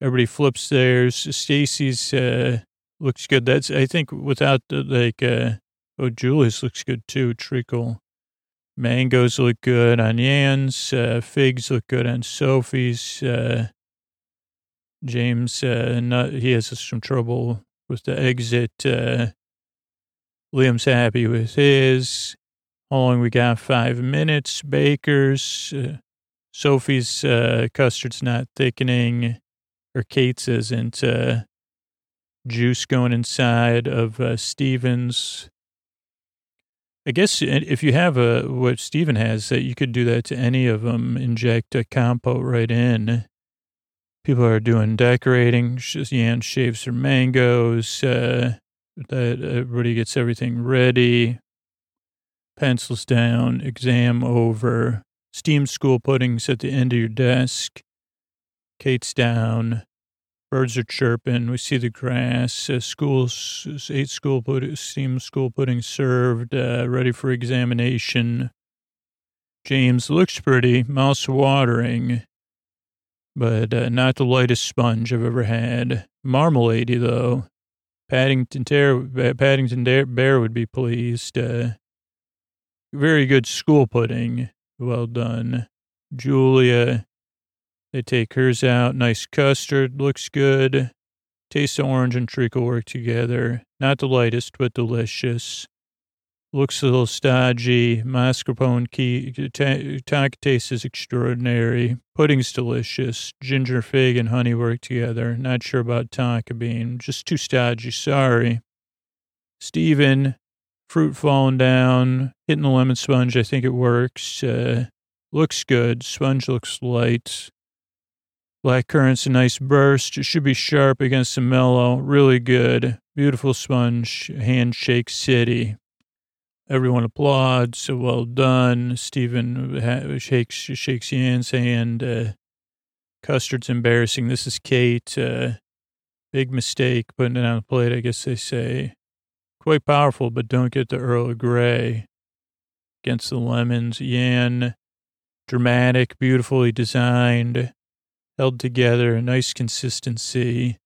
Everybody flips theirs. Stacey's uh, looks good. That's I think without the like uh, oh Julius looks good too. Treacle. Mangoes look good on Yan's. Uh, figs look good on Sophie's. Uh, James, uh, not, he has some trouble with the exit. Uh, Liam's happy with his. How long we got? Five minutes. Baker's. Uh, Sophie's uh, custard's not thickening or Kate's isn't, uh, juice going inside of uh, Stevens. I guess if you have a what Steven has, that you could do that to any of them. Inject a compote right in. People are doing decorating. Yan shaves her mangoes. Uh, that everybody gets everything ready. Pencils down. Exam over. Steam school puddings at the end of your desk. Kate's down. Birds are chirping. We see the grass. Uh, schools, eight school pudding, steam school pudding served, uh, ready for examination. James looks pretty, mouth watering, but uh, not the lightest sponge I've ever had. Marmalade, though. Paddington, Ter- Paddington Bear would be pleased. Uh, very good school pudding. Well done. Julia they take hers out. Nice custard. Looks good. Taste of orange and treacle work together. Not the lightest, but delicious. Looks a little stodgy. Mascarpone key. Taste is extraordinary. Pudding's delicious. Ginger, fig, and honey work together. Not sure about tonka bean. Just too stodgy. Sorry. Steven, fruit falling down. Hitting the lemon sponge. I think it works. Uh, looks good. Sponge looks light. Black currant's a nice burst. It should be sharp against the mellow. Really good. Beautiful sponge. Handshake city. Everyone applauds. Well done. Steven shakes shakes Yan's hand. Uh, custard's embarrassing. This is Kate. Uh, big mistake putting it on the plate, I guess they say. Quite powerful, but don't get the Earl of Grey. Against the lemons. Yan. Dramatic, beautifully designed held together, nice consistency,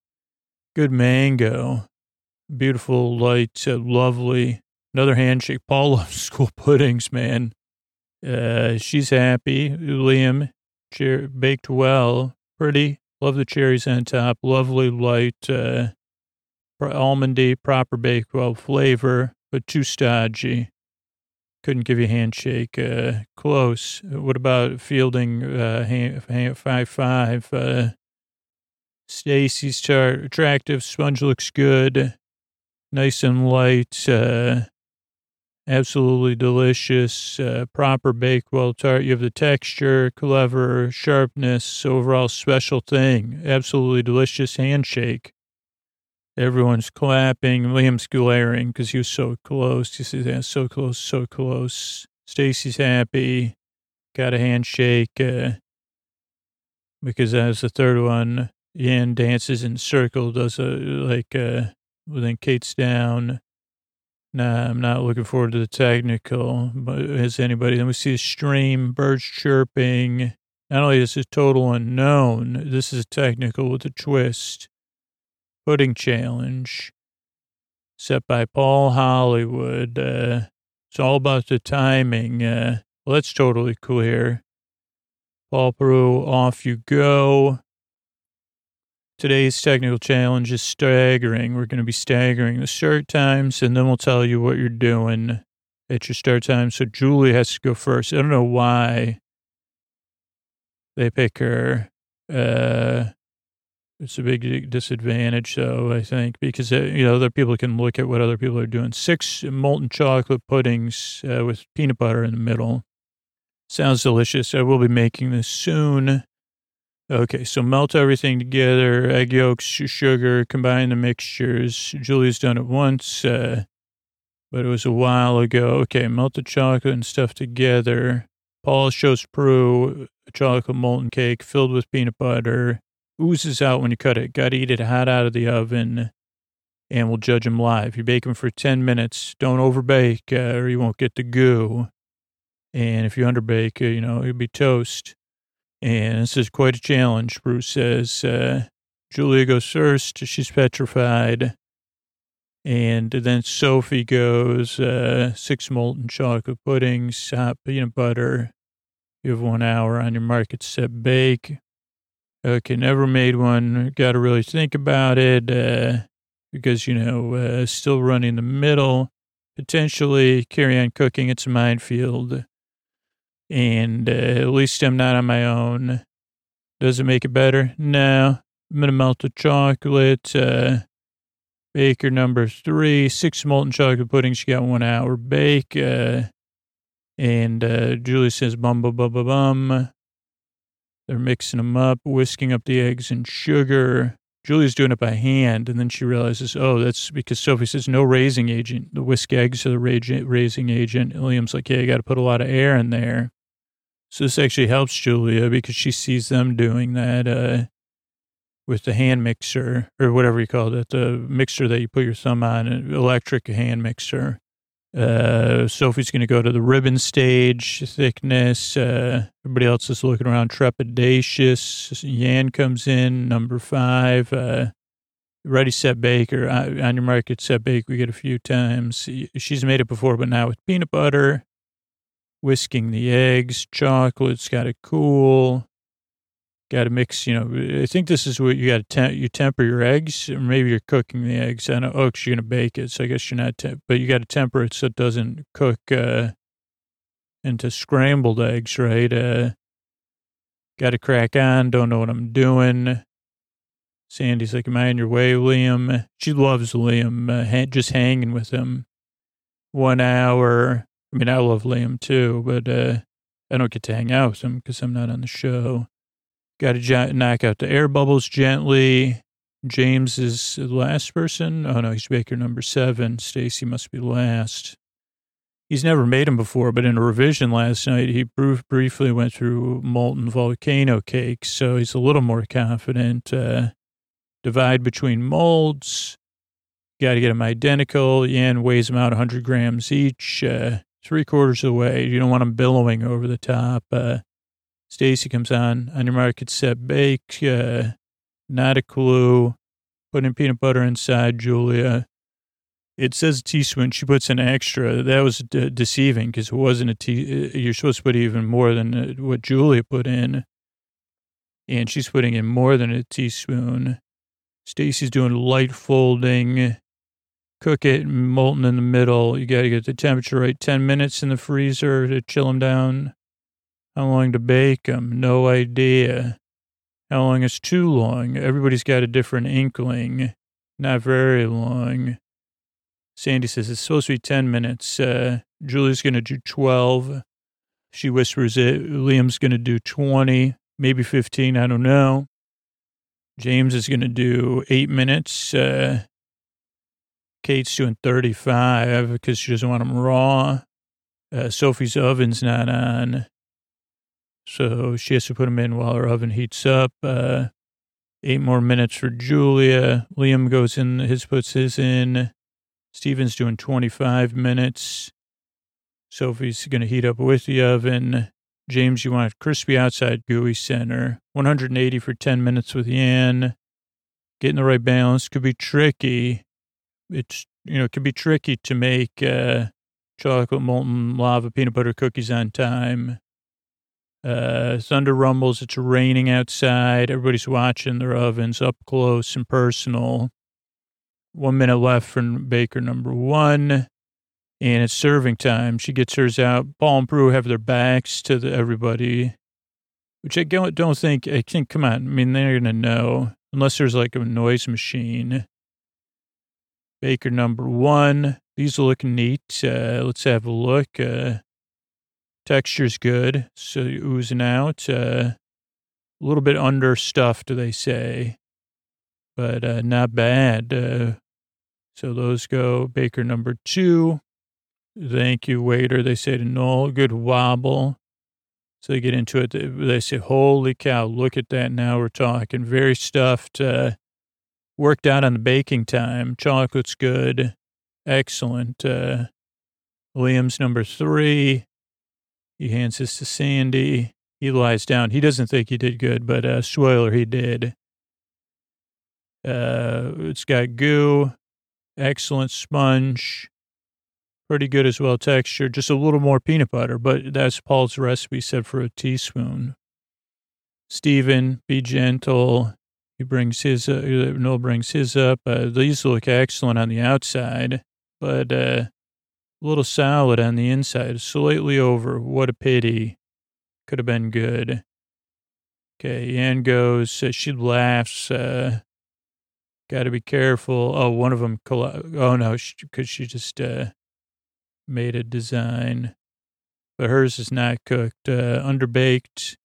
good mango, beautiful, light, uh, lovely. Another handshake. Paul loves school puddings, man. Uh, she's happy. Liam, cher- Bakewell, pretty. Love the cherries on top. Lovely, light, uh, almondy, proper Bakewell flavor, but too stodgy. Couldn't give you a handshake. Uh, close. What about fielding uh, hand, hand, five five? Uh, Stacey's chart attractive. Sponge looks good. Nice and light. Uh, absolutely delicious. Uh, proper Bakewell tart. You have the texture, clever, sharpness, overall special thing. Absolutely delicious handshake. Everyone's clapping. Liam's glaring because he was so close. He says, yeah, so close, so close. Stacey's happy. Got a handshake. Uh, because as the third one, Yan dances in circle, does a, like, uh, well, then Kate's down. Nah, I'm not looking forward to the technical, but as anybody, then we see a stream, birds chirping. Not only is this total unknown, this is technical with a twist pudding challenge set by Paul Hollywood. Uh, it's all about the timing. Uh, well, that's totally clear. Paul Prue, off you go. Today's technical challenge is staggering. We're going to be staggering the start times, and then we'll tell you what you're doing at your start time. So Julie has to go first. I don't know why they pick her. Uh, it's a big disadvantage, though, I think, because, uh, you know, other people can look at what other people are doing. Six molten chocolate puddings uh, with peanut butter in the middle. Sounds delicious. I will be making this soon. Okay, so melt everything together, egg yolks, sugar, combine the mixtures. Julie's done it once, uh, but it was a while ago. Okay, melt the chocolate and stuff together. Paul shows Prue a chocolate molten cake filled with peanut butter oozes out when you cut it. Got to eat it hot out of the oven, and we'll judge them live. You bake them for 10 minutes. Don't overbake, uh, or you won't get the goo. And if you underbake, uh, you know, it'll be toast. And this is quite a challenge, Bruce says. Uh, Julia goes first. She's petrified. And then Sophie goes, uh, six molten chocolate puddings, hot peanut butter. You have one hour on your market set bake. Okay, never made one. Got to really think about it uh, because, you know, uh, still running the middle, potentially carry on cooking. It's a minefield. And uh, at least I'm not on my own. Does it make it better? No. I'm going to melt the chocolate. Uh, baker number three, six molten chocolate puddings. You got one hour bake. Uh, and uh, Julie says, bum, bum, bum, bum, bum. They're mixing them up, whisking up the eggs and sugar. Julie's doing it by hand, and then she realizes, oh, that's because Sophie says no raising agent. The whisk eggs are the raising agent. Liam's like, yeah, you got to put a lot of air in there. So this actually helps Julia because she sees them doing that uh, with the hand mixer or whatever you call it, the mixer that you put your thumb on, an electric hand mixer. Uh, Sophie's going to go to the ribbon stage, thickness. Uh, everybody else is looking around trepidatious. Yan comes in, number five. Uh, ready, set, baker. Uh, on your market, set, bake. We get a few times. She's made it before, but now with peanut butter, whisking the eggs, chocolate's got to cool. Got to mix, you know, I think this is what you got to temp, you temper your eggs, or maybe you're cooking the eggs. I know, oh, cause you're going to bake it. So I guess you're not, temp- but you got to temper it so it doesn't cook, uh, into scrambled eggs, right? Uh, got to crack on. Don't know what I'm doing. Sandi's like, am I in your way, Liam? She loves Liam, uh, ha- just hanging with him. One hour. I mean, I love Liam too, but, uh, I don't get to hang out with him because I'm not on the show. Got to knock out the air bubbles gently. James is the last person. Oh no, he's baker number seven. Stacey must be last. He's never made them before, but in a revision last night, he briefly went through molten volcano cakes, so he's a little more confident. Uh, divide between molds. Got to get them identical. Yan weighs them out 100 grams each, uh, three quarters of the way. You don't want them billowing over the top. Uh, Stacey comes on. On your mark, get set, bake. Uh, not a clue. Putting peanut butter inside, Julia. It says a teaspoon. She puts an extra. That was de- deceiving because it wasn't a tea. Uh, you're supposed to put even more than uh, what Julia put in. And she's putting in more than a teaspoon. Stacey's doing light folding. Cook it molten in the middle. You got to get the temperature right. 10 minutes in the freezer to chill them down. How long to bake them? No idea. How long is too long? Everybody's got a different inkling. Not very long. Sandi says it's supposed to be 10 minutes. Uh, Julie's going to do 12. She whispers it. Liam's going to do 20, maybe 15. I don't know. James is going to do eight minutes. Uh, Kate's doing 35 because she doesn't want them raw. Uh, Sophie's oven's not on. So she has to put them in while her oven heats up. Uh, eight more minutes for Julia. Liam goes in, his puts his in. Steven's doing 25 minutes. Sophie's going to heat up with the oven. James, you want crispy outside, gooey center. 180 for 10 minutes with Yan. Getting the right balance could be tricky. It's, you know, it can be tricky to make uh, chocolate molten lava peanut butter cookies on time. Uh, thunder rumbles. It's raining outside. Everybody's watching their ovens up close and personal. One minute left for baker number one. And it's serving time. She gets hers out. Paul and Prue have their backs to the, everybody, which I don't, don't think, I think, come on. I mean, they're to know unless there's like a noise machine. Baker number one. These look neat. Uh, let's have a look. Uh, Texture's good. So oozing out. Uh, a little bit understuffed, they say, but uh, not bad. Uh, so those go. Baker number two. Thank you, waiter. They say to Noel, good wobble. So they get into it. They say, holy cow, look at that. Now we're talking. Very stuffed. Uh, worked out on the baking time. Chocolate's good. Excellent. Uh, Liam's number three. He hands this to Sandi. He lies down. He doesn't think he did good, but uh, spoiler, he did. Uh, it's got goo, excellent sponge, pretty good as well texture. Just a little more peanut butter, but that's Paul's recipe said for a teaspoon. Steven, be gentle. He brings his, uh, Noel brings his up. Uh, these look excellent on the outside, but uh, a little solid on the inside, slightly over. What a pity. Could have been good. Okay, Ann goes, uh, she laughs. Uh, Got to be careful. Oh, one of them, oh no, because she, she, just uh, made a design. But hers is not cooked. Uh, underbaked.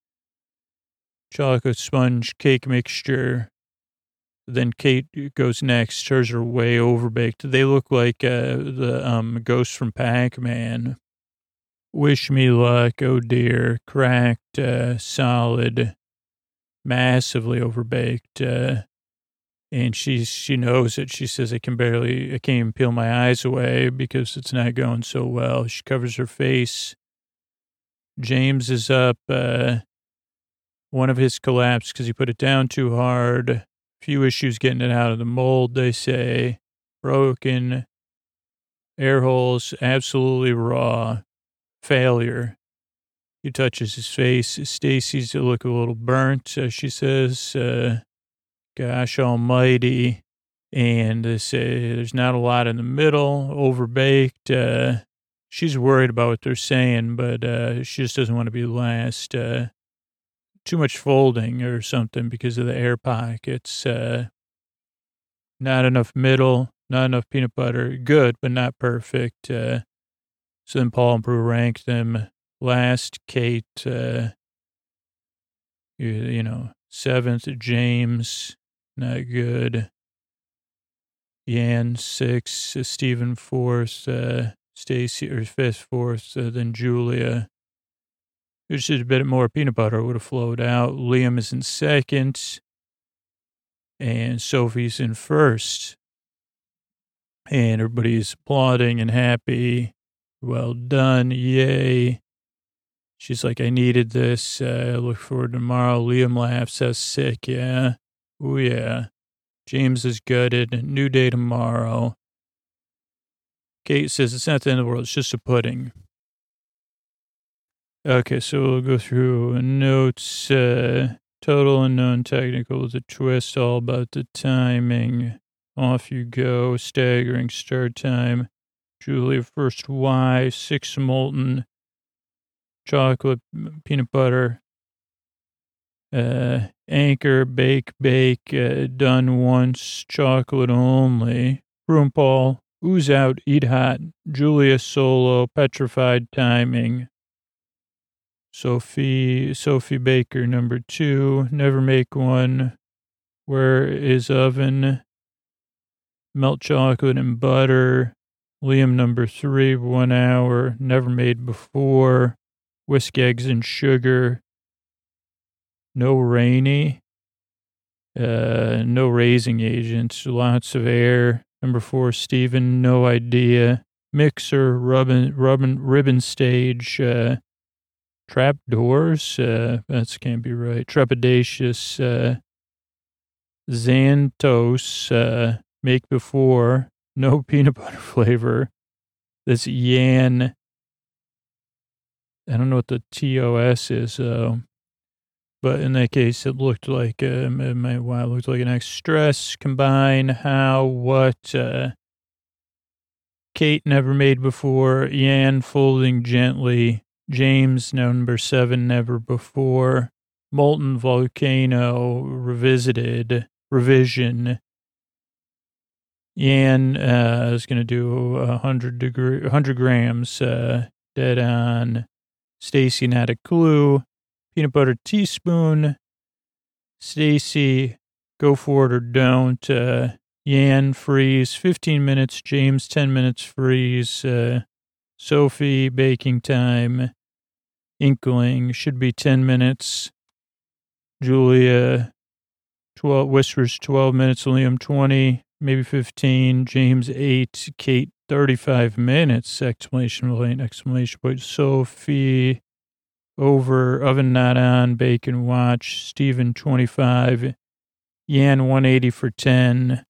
Chocolate sponge cake mixture. Then Kate goes next. Hers are way overbaked. They look like uh, the um, from Pac-Man. Wish me luck. Oh dear. Cracked, uh, solid, massively overbaked. Uh, and she she knows it. She says, "I can barely, I can't even peel my eyes away because it's not going so well." She covers her face. James is up. Uh, one of his collapsed because he put it down too hard. Few issues getting it out of the mold. They say broken air holes, absolutely raw failure. He touches his face. Stacey's look a little burnt. Uh, she says. Uh, gosh almighty. And they say there's not a lot in the middle, overbaked. Uh, she's worried about what they're saying, but uh, she just doesn't want to be last. Uh, too much folding or something because of the air pockets. Uh, not enough middle, not enough peanut butter. Good, but not perfect. Uh, so then Paul and Prue ranked them last. Kate, uh, you, you know, seventh. James, not good. Yan six, uh, Steven fourth, uh, Stacey or fifth, fourth, uh, then Julia. There's just a bit more peanut butter would have flowed out. Liam is in second, and Sophie's in first. And everybody's applauding and happy. Well done, yay. She's like, I needed this. Uh, look forward to tomorrow. Liam laughs, says sick, yeah. Oh, yeah. James is gutted. New day tomorrow. Kate says it's not the end of the world. It's just a pudding. Okay, so we'll go through notes. Uh, total unknown technical with a twist all about the timing. Off you go. Staggering start time. Julia first Y. Six molten. Chocolate, peanut butter. Uh, anchor, bake, bake, uh, done once, chocolate only. Broom Paul, ooze out, eat hot. Julia solo, petrified timing. Sophie, Sophie Baker, number two, never make one. Where is oven? Melt chocolate and butter. Liam, number three, one hour, never made before. Whisk eggs and sugar no rainy, uh, no raising agents, lots of air. Number four, Steven, no idea. Mixer, rubbin, rubbin, ribbon stage, uh, trap doors, uh, that can't be right. Trepidatious, uh, Xantos, uh, make before, no peanut butter flavor. This Yan, I don't know what the TOS is. But in that case, it looked like, uh, might, wow, it looked like an X stress, combine, how, what, uh, Kate never made before, Yan folding gently, James number seven never before, Molten Volcano revisited, revision. Yan uh, is going to do a hundred degree, hundred grams, uh, dead on. Stacey not a clue peanut butter teaspoon. Stacey, go for it or don't. Uh, Yan, freeze, 15 minutes. James, 10 minutes, freeze. Uh, Sophie, baking time. Inkling, should be 10 minutes. Julia, 12, Whispers, 12 minutes. Liam, 20, maybe 15. James, 8. Kate, 35 minutes. Exclamation point, exclamation point. Sophie, over, oven not on, bacon watch, Steven 25, Yan 180 for 10,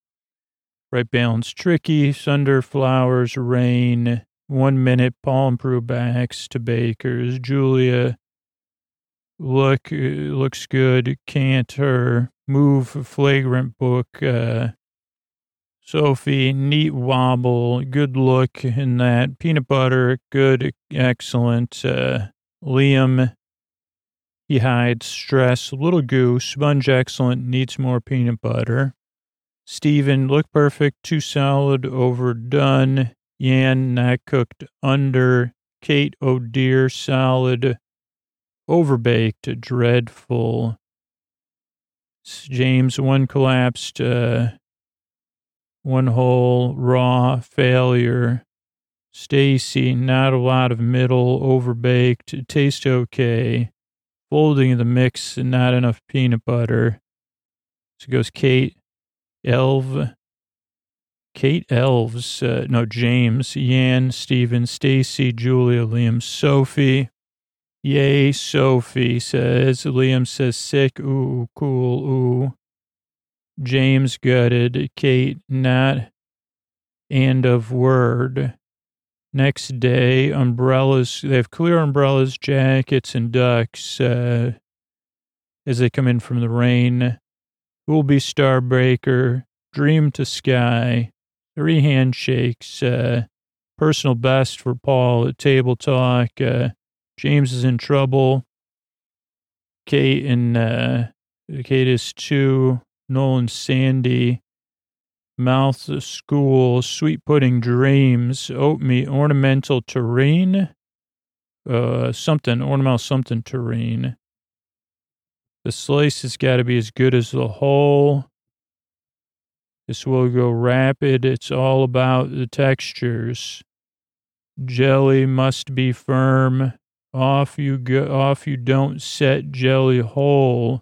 right balance tricky, Thunder, flowers, rain, one minute, Paul Prue backs to Bakers, Julia, look, uh, looks good, can't her, move, flagrant book, uh, Sophie, neat wobble, good look in that, peanut butter, good, excellent, uh, Liam, he hides stress. Little goose, sponge excellent, needs more peanut butter. Steven, look perfect, too solid, overdone. Yan, not cooked under. Kate, oh dear, solid, overbaked, dreadful. James, one collapsed, uh, one whole raw failure. Stacey, not a lot of middle, overbaked, taste okay. Folding the mix, not enough peanut butter. So goes Kate, Elv, Kate Elves, uh, no, James, Yan, Steven, Stacey, Julia, Liam, Sophie. Yay, Sophie says. Liam says sick, ooh, cool, ooh. James gutted. Kate, not End of word. Next day, umbrellas. They have clear umbrellas, jackets, and ducks uh, as they come in from the rain. Who will be Starbreaker, Dream to Sky, three handshakes, uh, personal best for Paul at table talk. Uh, James is in trouble. Kate and uh, Kate is two. Nolan Sandi. Mouth school. Sweet pudding dreams. Oatmeal ornamental terrine. Uh, something ornamental something terrine. The slice has got to be as good as the whole. This will go rapid. It's all about the textures. Jelly must be firm. Off you go. Off you don't set jelly whole.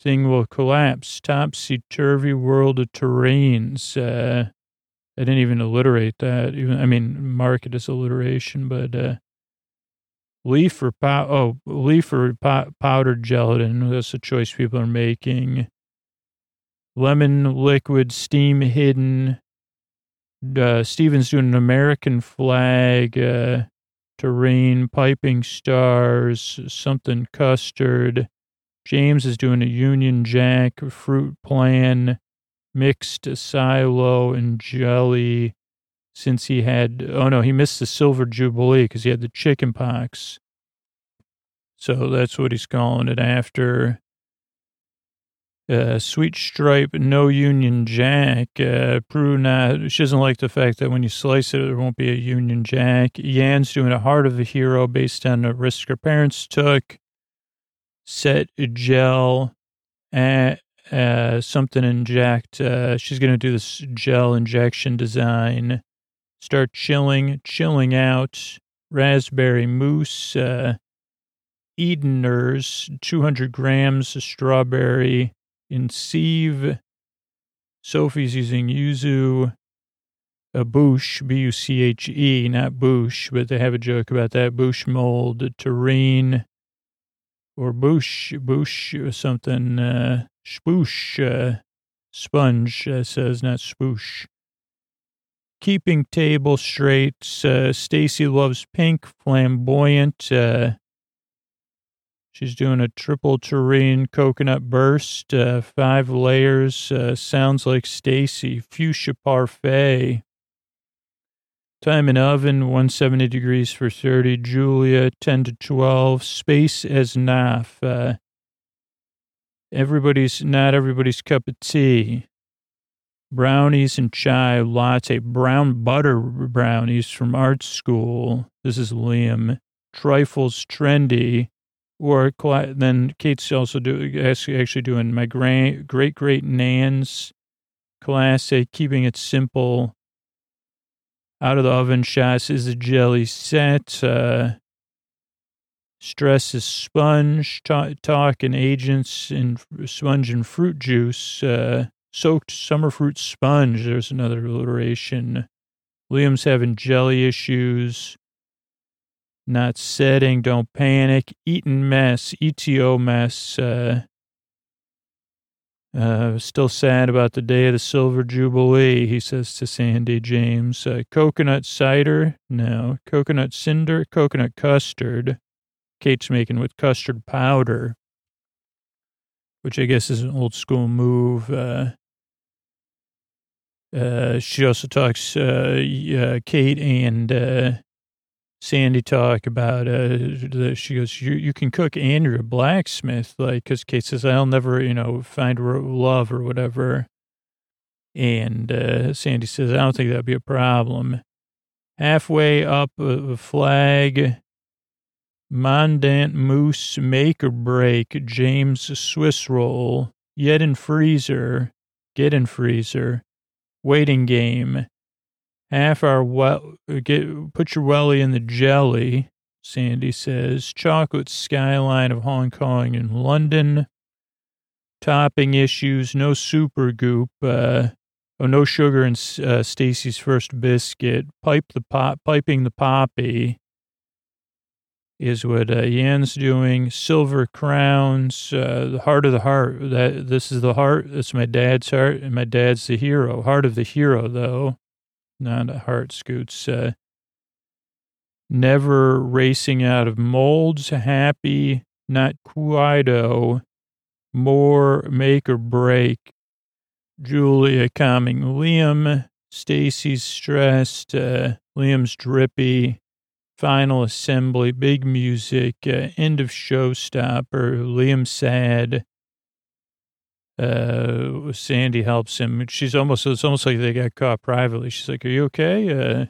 Thing will collapse. Topsy turvy world of terrines. Uh, I didn't even alliterate that. Even I mean, mark it as alliteration, but uh, leaf or pow- oh, leaf or pow- powdered gelatin. That's a choice people are making lemon liquid, steam hidden. Uh, Steven's doing an American flag, uh, terrine, piping stars, something custard. James is doing a Union Jack, fruit plan, mixed silo and jelly. Since he had, oh no, he missed the silver jubilee because he had the chicken pox. So that's what he's calling it after uh, sweet stripe, no Union Jack. Uh, Prue not, she doesn't like the fact that when you slice it, there won't be a Union Jack. Yan's doing a Heart of a Hero based on a risk her parents took. Set gel, uh, uh, something inject. Uh, she's going to do this gel injection design. Start chilling, chilling out. Raspberry mousse, uh, Edeners, 200 grams of strawberry in sieve. Sophie's using yuzu, a bush, B-U-C-H-E, not bush, but they have a joke about that. Bush mold, terrine, or bush, bush, or something, uh, spoosh, uh, sponge, uh, says, not spoosh. Keeping table straight, uh, Stacey loves pink, flamboyant, uh, She's doing a triple terrine coconut burst, uh, five layers. Uh, sounds like Stacey. Fuchsia parfait. Time in oven, 170 degrees for 30. Julia, 10 to 12. Space as naf. Uh, everybody's, not everybody's cup of tea. Brownies and chai latte. Brown butter brownies from art school. This is Liam. Trifles trendy or then Kate's also do actually doing my great great great nan's classic, keeping it simple. Out of the oven shots is a jelly set. Uh, stress is sponge, talk and agents and sponge and fruit juice. Uh, soaked summer fruit sponge. There's another alliteration. Liam's having jelly issues not setting, don't panic, eating mess, Eton mess. Uh, uh, still sad about the day of the Silver Jubilee, he says to Sandi James. Uh, coconut cider? No. Coconut cinder? Coconut custard. Kate's making with custard powder, which I guess is an old school move. Uh, uh, she also talks, uh, uh, Kate and, uh, Sandi talk about uh the, she goes you you can cook and you're a blacksmith like because Kate says I'll never you know find love or whatever and uh Sandi says I don't think that'd be a problem halfway up a, flag Mondant Moose make or break James Swiss roll Yet in freezer. Get in freezer. Waiting game. Half our well, get, put your welly in the jelly, Sandi says. Chocolate skyline of Hong Kong and London. Topping issues, no super goop. Uh, oh, no sugar in uh, Stacey's first biscuit. Pipe the pop, piping the poppy is what uh, Yan's doing. Silver crowns, uh, the heart of the heart. That this is the heart. That's my dad's heart, and my dad's the hero. Heart of the hero, though, not a heart. Scoots. Uh, never racing out of molds. Happy, not Cuido. More make or break. Julia calming Liam. Stacey's stressed. Uh, Liam's drippy final assembly, big music, uh, end of showstopper, Liam sad. Uh, Sandi helps him. She's almost, it's almost like they got caught privately. She's like, Are you okay? Uh,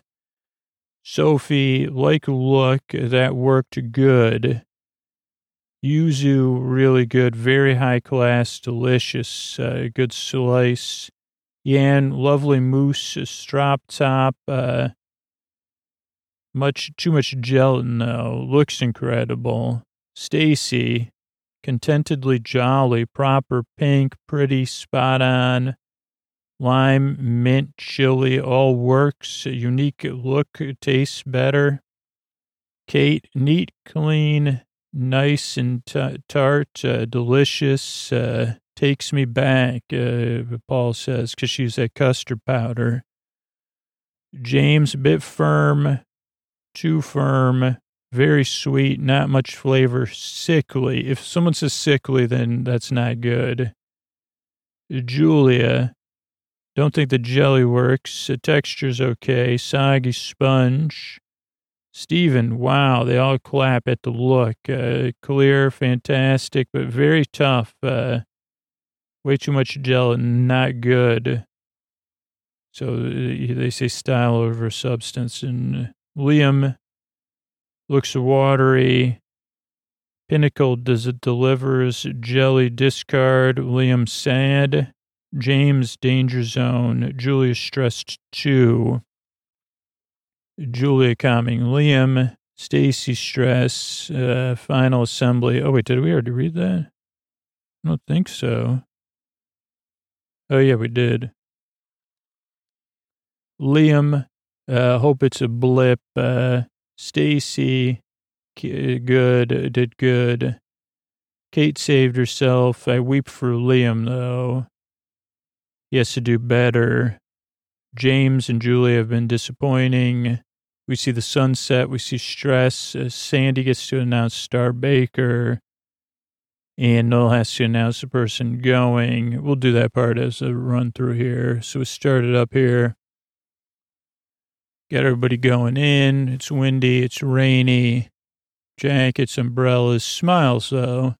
Sophie, like look, that worked good. Yuzu, really good, very high class, delicious, uh, good slice. Yan, lovely mousse, strop top, uh, much too much gelatin though. Looks incredible. Stacey, contentedly jolly, proper pink, pretty, spot on. Lime, mint, chili, all works. Unique look, tastes better. Kate, neat, clean, nice and t- tart, uh, delicious. Uh, takes me back, uh, Paul says, because she's that custard powder. James, a bit firm, too firm, very sweet, not much flavor, sickly. If someone says sickly, then that's not good. Julia, don't think the jelly works. The texture's okay. Soggy sponge. Steven, wow, they all clap at the look. Uh, clear, fantastic, but very tough. Uh, way too much gelatin, not good. So uh, they say style over substance. And Liam looks watery. Pinnacle does it delivers. Jelly discard. Liam sad. James danger zone. Julia stressed too. Julia calming Liam. Stacey stress. Uh, final assembly. Oh wait, did we already read that? I don't think so. Oh yeah, we did. Liam uh, hope it's a blip. Uh, Stacey, good, did good. Kate saved herself. I weep for Liam, though. He has to do better. James and Julie have been disappointing. We see the sunset. We see stress. Sandi gets to announce Star Baker. And Noel has to announce the person going. We'll do that part as a run through here. So we started up here. Got everybody going in. It's windy. It's rainy. Jackets, umbrellas, smiles though.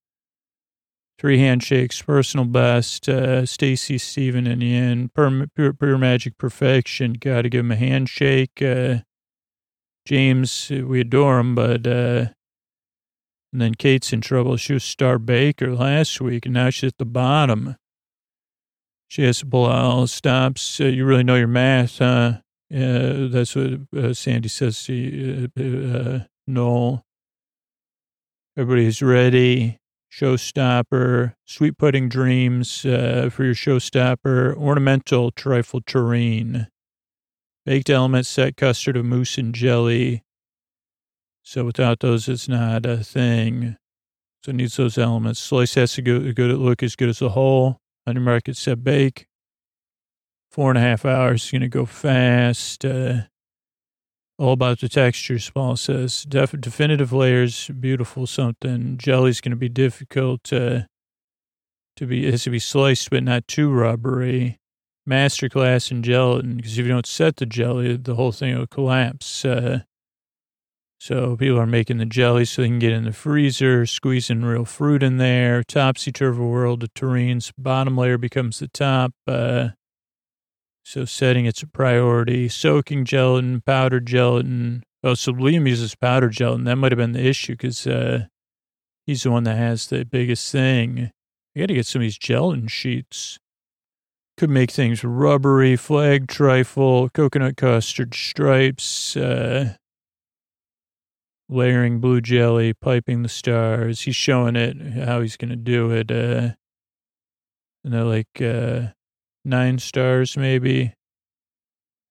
Three handshakes, personal best. Uh, Stacey, Steven, and Ian. Pure, pure, pure magic perfection. Got to give him a handshake. Uh, James, we adore him, but uh, and then Kate's in trouble. She was Star Baker last week, and now she's at the bottom. She has to pull all stops. Uh, you really know your math, huh? Uh, that's what uh, Sandi says to uh, uh, Noel. Everybody's ready. Showstopper, sweet pudding dreams uh, for your showstopper, ornamental trifle terrine, baked elements, set custard of mousse and jelly. So without those, it's not a thing. So it needs those elements. Slice has to go, good look as good as a whole. Your market, set bake four and a half hours. Is going to go fast. Uh, all about the textures, Paul says. Def- definitive layers, beautiful something. Jelly's going to be difficult uh, to be, it has to be sliced, but not too rubbery. Masterclass in gelatin, because if you don't set the jelly, the whole thing will collapse. Uh, so people are making the jelly so they can get in the freezer, squeezing real fruit in there. Topsy turvy world of terrines. Bottom layer becomes the top. Uh, so setting it's a priority. Soaking gelatin, powdered gelatin. Oh, so Liam uses powdered gelatin. That might have been the issue because uh, he's the one that has the biggest thing. I got to get some of these gelatin sheets. Could make things rubbery, flag trifle, coconut custard stripes, uh, layering blue jelly, piping the stars. He's showing it how he's going to do it. Uh, and they're like uh, nine stars, maybe.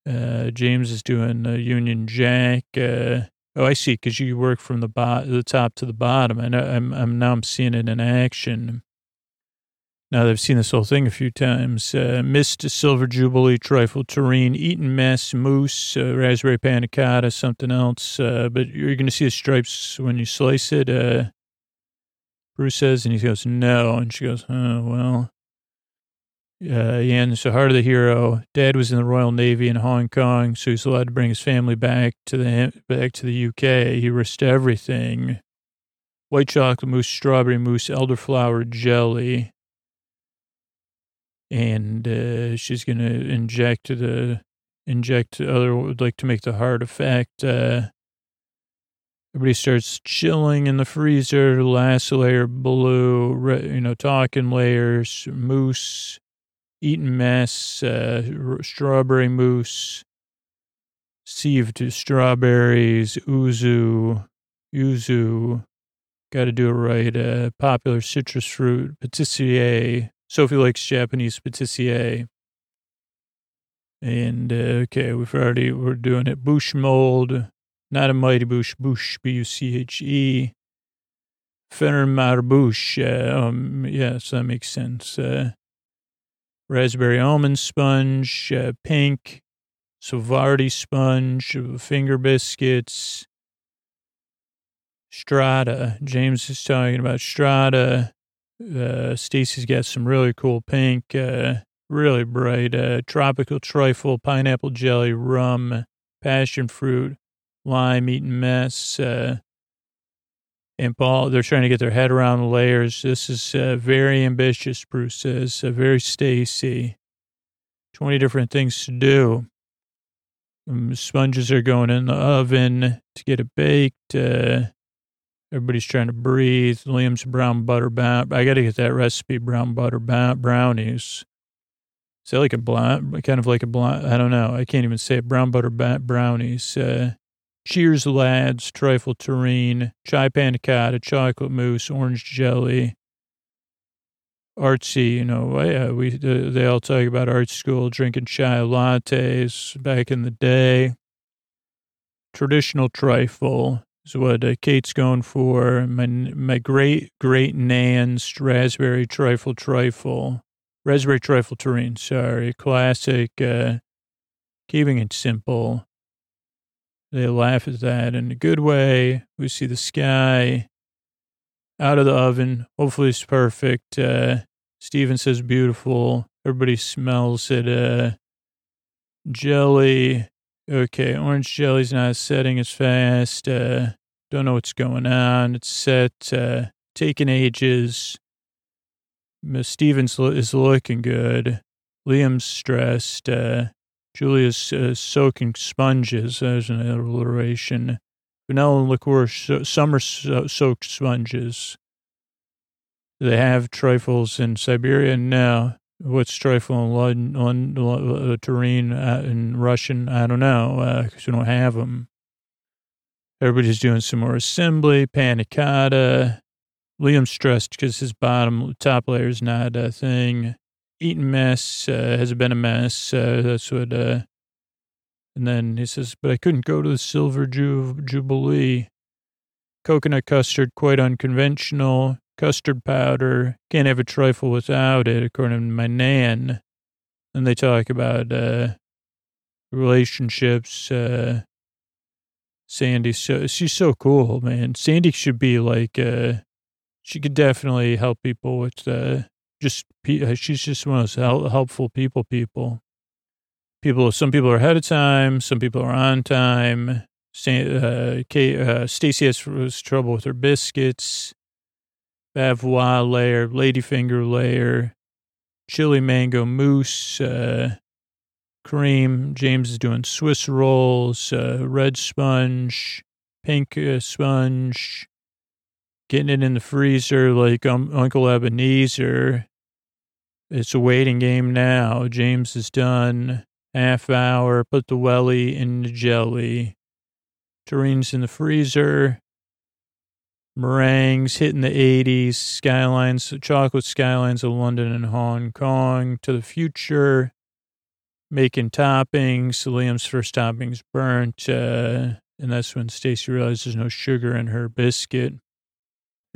Uh, James is doing a Union Jack. Uh, oh, I see. Because you work from the bot, the top to the bottom, and I'm, I'm now I'm seeing it in action. Now that I've seen this whole thing a few times, uh, mist, silver jubilee, trifle, terrine, Eton mess, Mousse, uh, raspberry panna something else. Uh, but you're going to see the stripes when you slice it. Uh, Prue says, and he goes, no. And she goes, oh, well. Uh, Yan, so heart of the hero. Dad was in the Royal Navy in Hong Kong, so he's allowed to bring his family back to the back to the UK. He risked everything. White chocolate mousse, strawberry mousse, elderflower jelly and uh, she's going to inject the inject other like to make the heart effect. Uh, everybody starts chilling in the freezer. Last layer blue, you know, talking layers, mousse, Eton mess, uh, strawberry mousse, sieved strawberries, yuzu, yuzu. Got to do it right. Uh, popular citrus fruit, patissier, Sophie likes Japanese patissier. And, uh, okay, we've already, we're doing it. Bush mold, not a mighty bush, bush, B-U-C-H-E. Fenner Marbush, uh, um, yes, that makes sense. Uh, raspberry almond sponge, uh, pink, savoiardi sponge, finger biscuits, Strata. James is talking about Strata. Uh, Stacey's got some really cool pink, uh, really bright, uh, tropical trifle, pineapple jelly, rum, passion fruit, lime, Eton mess, uh, and Paul, they're trying to get their head around the layers. This is uh, very ambitious, Prue says, uh, very Stacey. 20 different things to do. Um, sponges are going in the oven to get it baked. Uh, Everybody's trying to breathe. Liam's brown butter I got to get that recipe, brown butter brownies. Is that like a blonde, kind of like a blonde? I don't know. I can't even say it. Brown butter brownies. Uh, cheers, lads. Trifle terrine. Chai panna. Chocolate mousse. Orange jelly. Artsy, you know, yeah, we uh, they all talk about art school, drinking chai lattes back in the day. Traditional trifle is what uh, Kate's going for. My my great great nan's raspberry trifle trifle, raspberry trifle terrine. Sorry, classic. Uh, keeping it simple. They laugh at that in a good way. We see the sky out of the oven. Hopefully, it's perfect. Uh, Steven says beautiful. Everybody smells it. Uh, jelly. Okay, orange jelly's not setting as fast. Uh, don't know what's going on. It's set, uh, taking ages. Miss Stevens is looking good. Liam's stressed. Uh, Julia's uh, soaking sponges. There's an alliteration. Vanilla liqueur, so, summer so- soaked sponges. Do they have trifles in Siberia? No. What's trifle in London, London, uh, Terrine uh, in Russian? I don't know because we don't have them. Everybody's doing some more assembly, panna cotta. Liam's stressed because his bottom top layer is not a thing. Eating mess uh, has been a mess. Uh, that's what. Uh, and then he says, "But I couldn't go to the silver ju- jubilee. Coconut custard, quite unconventional custard powder. Can't have a trifle without it, according to my nan. And they talk about uh, relationships. Uh, Sandi, so she's so cool, man. Sandi should be like, uh, she could definitely help people with uh, just. Uh, she's just one of those helpful people. People, people. Some people are ahead of time. Some people are on time. Uh, uh, Stacey has trouble with her biscuits. Bavois layer, ladyfinger layer, chili mango mousse, uh, cream. James is doing Swiss rolls, uh, red sponge, pink sponge, getting it in the freezer like um, Uncle Ebenezer. It's a waiting game now. James is done. Half hour. Put the welly in the jelly. Terrine's in the freezer. Meringues hitting the 80s. Skylines, chocolate skylines of London and Hong Kong to the future. Making toppings. Liam's first toppings burnt. Uh, and that's when Stacey realizes there's no sugar in her biscuit.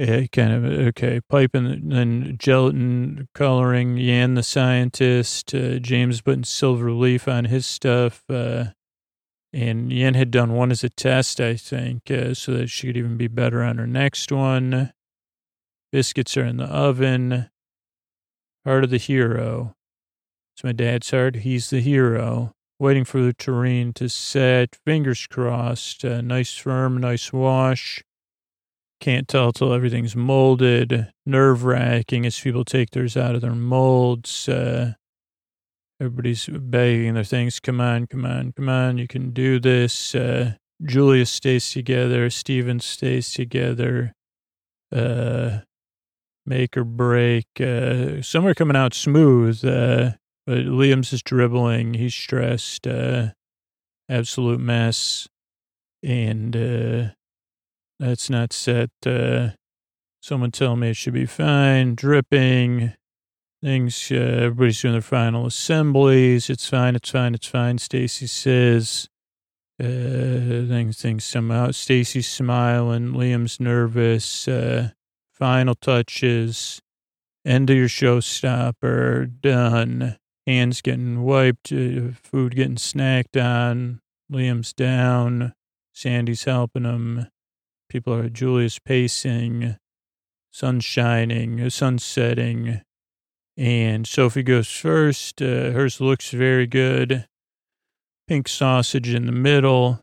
Yeah, kind of okay. Pipe and then gelatin coloring. Yan the scientist. Uh, James putting silver leaf on his stuff. Uh, and Yan had done one as a test, I think, uh, so that she could even be better on her next one. Biscuits are in the oven. Heart of the hero. It's my dad's heart. He's the hero. Waiting for the terrine to set. Fingers crossed. Uh, nice firm, nice wash. Can't tell till everything's molded. Nerve wracking as people take theirs out of their molds. Uh, everybody's begging their things. Come on, come on, come on. You can do this. Uh, Julia stays together. Steven stays together. Uh, make or break. Uh, some are coming out smooth. Uh, but Liam's is dribbling. He's stressed. Uh, absolute mess. And, uh, that's not set. Uh, someone tell me it should be fine. Dripping. Things, uh, everybody's doing their final assemblies. It's fine, it's fine, it's fine. Stacey says, uh, things, things somehow. Stacey's smiling. Liam's nervous. Uh, final touches. End of your showstopper. Done. Hands getting wiped. Uh, food getting snacked on. Liam's down. Sandi's helping him. People are Julia's pacing, sun shining, sun setting, and Sophie goes first. Uh, hers looks very good. Pink sausage in the middle.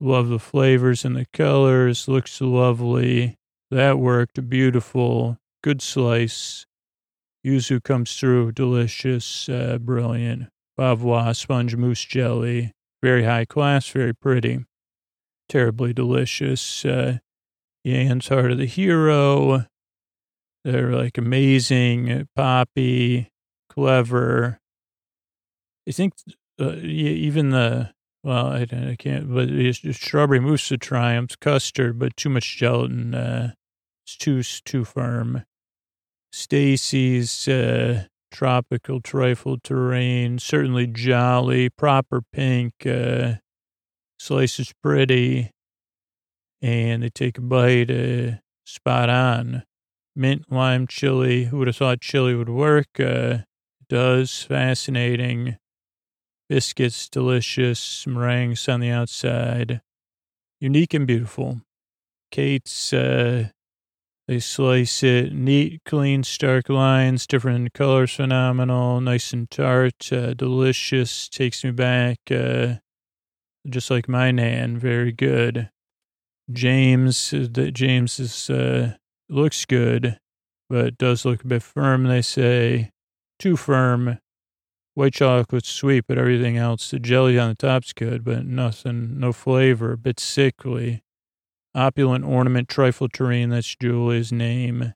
Love the flavors and the colors. Looks lovely. That worked. Beautiful. Good slice. Yuzu comes through. Delicious. Uh, brilliant. Bavois sponge mousse jelly. Very high class. Very pretty terribly delicious. Uh, Yan's Heart of the Hero. They're like amazing, poppy, clever. I think uh, even the, well, I, I can't, but it's just strawberry mousse of triumphs, custard, but too much gelatin. Uh, it's too, too firm. Stacey's uh, tropical trifle terrine, certainly jolly, proper pink. Uh, Slice is pretty. And they take a bite, uh, spot on. Mint lime chili. Who would have thought chili would work? Uh, does. Fascinating. Biscuits, delicious. Meringues on the outside. Unique and beautiful. Kate's, uh, they slice it. Neat, clean, stark lines, different colors, phenomenal. Nice and tart, uh, delicious. Takes me back. Uh, just like my nan, very good. James, that James is uh, looks good, but does look a bit firm. They say too firm. White chocolate's sweet, but everything else, the jelly on the top's good, but nothing, no flavor, a bit sickly. Opulent ornament trifle terrine, that's Julie's name.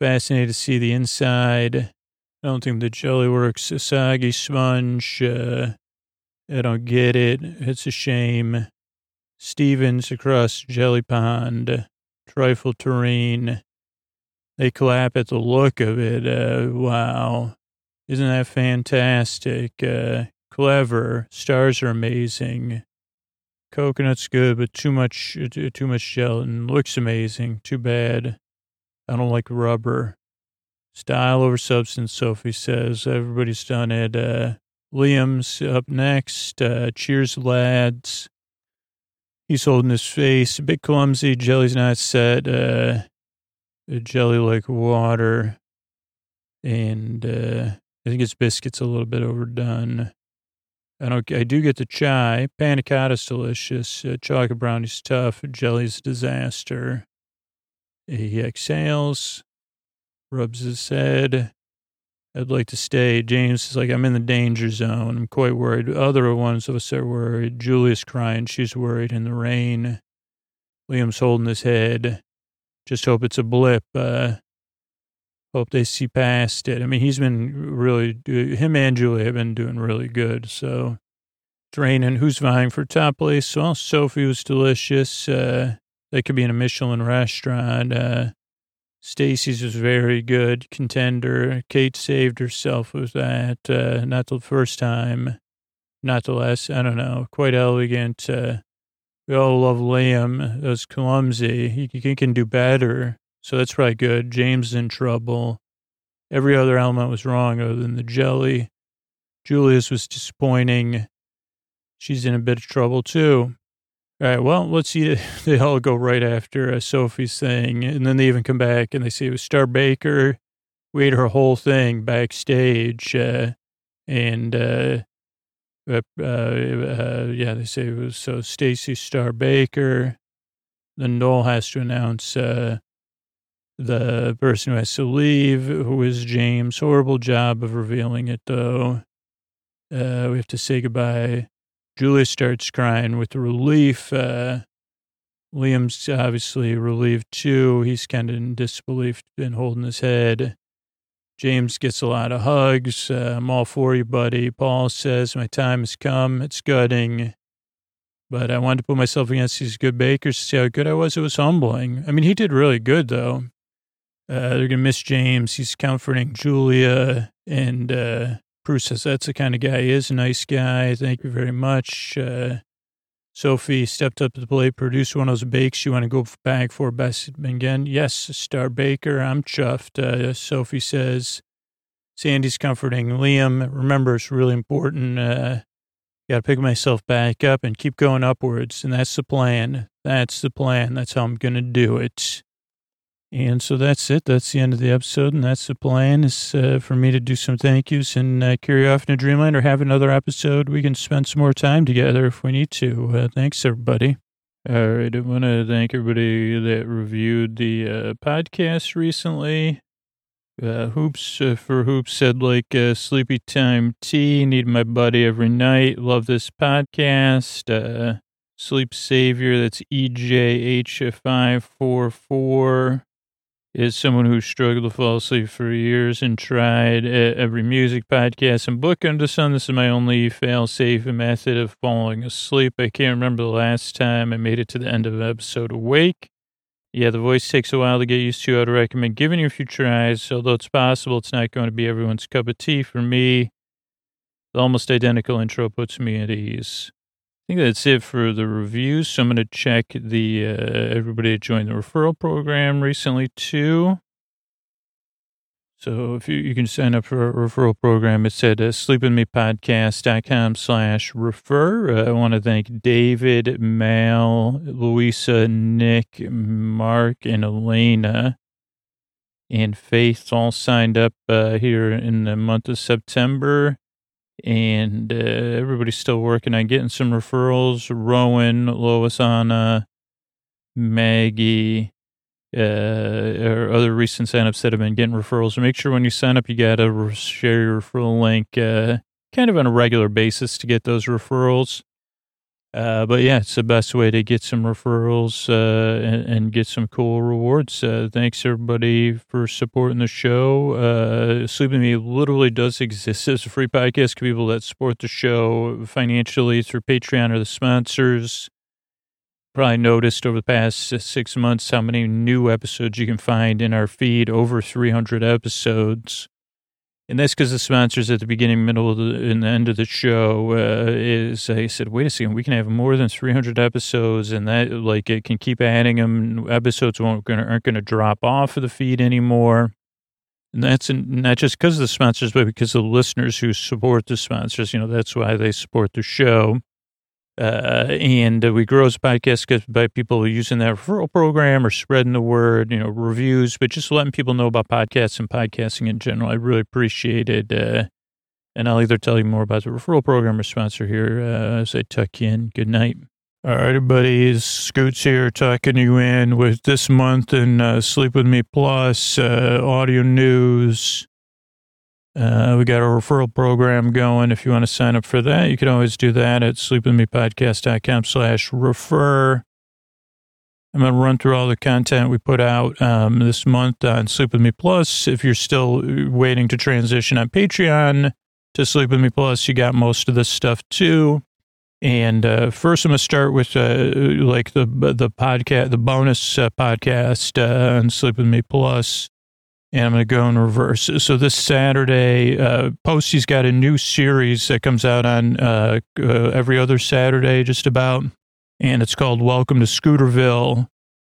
Fascinated to see the inside. I don't think the jelly works. A soggy sponge, uh, I don't get it. It's a shame. Stevens across Jelly Pond, Trifle Terrine. They clap at the look of it. Uh, wow. Isn't that fantastic? Uh, clever. Stars are amazing. Coconut's good, but too much, too much gelatin. Looks amazing. Too bad. I don't like rubber. Style over substance, Sophie says. Everybody's done it. Uh, Liam's up next. Uh, cheers, lads. He's holding his face. A bit clumsy. Jelly's not set. Uh, jelly like water. And uh, I think his biscuit's a little bit overdone. I don't. I do get the chai. Panna cotta's delicious. Uh, chocolate brownie's tough. Jelly's a disaster. He exhales, rubs his head. I'd like to stay. James is like, I'm in the danger zone. I'm quite worried. Other ones of us are worried. Julia's crying. She's worried in the rain. Liam's holding his head. just hope it's a blip. Uh, hope they see past it. I mean, he's been really, him and Julia have been doing really good. So it's raining. Who's vying for top place? Well, Sophie was delicious. Uh, that could be in a Michelin restaurant. Uh, Stacey's was very good contender. Kate saved herself with that. Uh, not the first time, not the last. I don't know. Quite elegant. Uh, we all love Liam. That was clumsy. He, he can do better. So that's probably good. James in trouble. Every other element was wrong other than the jelly. Julia's was disappointing. She's in a bit of trouble too. All right, well, let's see. They all go right after uh, Sophie's thing, and then they even come back and they say it was Star Baker. We ate her whole thing backstage, uh, and uh, uh, uh, yeah, they say it was so Stacey Star Baker. Then Noel has to announce uh, the person who has to leave, who is James. Horrible job of revealing it, though. Uh, we have to say goodbye Julia starts crying with relief. Uh, Liam's obviously relieved too. He's kind of in disbelief and holding his head. James gets a lot of hugs. Uh, I'm all for you, buddy. Paul says, My time has come. It's gutting. But I wanted to put myself against these good bakers to see how good I was. It was humbling. I mean, he did really good, though. Uh, they're going to miss James. He's comforting Julia and uh, Prue says that's the kind of guy he is. A nice guy. Thank you very much. Uh, Sophie stepped up to the plate, produced one of those bakes you want to go back for best again. Yes, Star Baker. I'm chuffed. Uh, Sophie says, Sandi's comforting Liam. Remember, it's really important. Uh, got to pick myself back up and keep going upwards. And that's the plan. That's the plan. That's how I'm going to do it. And so that's it. That's the end of the episode. And that's the plan is uh, for me to do some thank yous and uh, carry off into dreamland or have another episode. We can spend some more time together if we need to. Uh, thanks, everybody. All right. I want to thank everybody that reviewed the uh, podcast recently. Uh, Hoops uh, for Hoops said like sleepy time tea. Need my buddy every night. Love this podcast. Sleep Savior. That's EJH544 is someone who struggled to fall asleep for years and tried uh, every music podcast and book under the sun. This is my only fail-safe method of falling asleep. I can't remember the last time I made it to the end of an episode awake. Yeah, the voice takes a while to get used to. I'd recommend giving it a few tries. Although it's possible it's not going to be everyone's cup of tea. For me, the almost identical intro puts me at ease. Think that's it for the reviews. So I'm going to check the uh, everybody that joined the referral program recently too. So if you, you can sign up for a referral program, it's at uh, sleepwithmepodcast.com slash refer. Uh, I want to thank David, Mal, Louisa, Nick, Mark, and Elena and Faith all signed up uh, here in the month of September and uh, everybody's still working on getting some referrals. Rowan, Lois, Anna, Maggie, uh, or other recent signups that have been getting referrals. So make sure when you sign up, you got to share your referral link uh, kind of on a regular basis to get those referrals. Uh, but yeah, it's the best way to get some referrals uh, and, and, get some cool rewards. Uh, thanks everybody for supporting the show. Uh, Sleep Me literally does exist as a free podcast people that support the show financially through Patreon or the sponsors. Probably noticed over the past six months how many new episodes you can find in our feed. Over 300 episodes. And that's because the sponsors at the beginning, middle, and the end of the show uh, is I said, wait a second, we can have more than 300 episodes, and that like it can keep adding them. Episodes won't gonna, aren't going to drop off of the feed anymore. And that's not just because of the sponsors, but because of the listeners who support the sponsors. You know, that's why they support the show. Uh, and uh, we grow a podcast by people using that referral program or spreading the word, you know, reviews, but just letting people know about podcasts and podcasting in general. I really appreciate it. Uh, and I'll either tell you more about the referral program or sponsor here uh, as I tuck you in. Good night. All right, everybody, Scoots here tucking you in with this month and uh, Sleep With Me Plus, uh, audio news, uh, we got a referral program going. If you want to sign up for that, you can always do that at sleepwithmepodcast.com slash refer. I'm going to run through all the content we put out um, this month on Sleep With Me Plus. If you're still waiting to transition on Patreon to Sleep With Me Plus, you got most of this stuff too. And uh, first, I'm going to start with uh, like the the podcast, the bonus uh, podcast uh, on Sleep With Me Plus, and I'm going to go in reverse. So this Saturday, uh, Posty's got a new series that comes out on uh, uh, every other Saturday, just about, and it's called Welcome to Scooterville.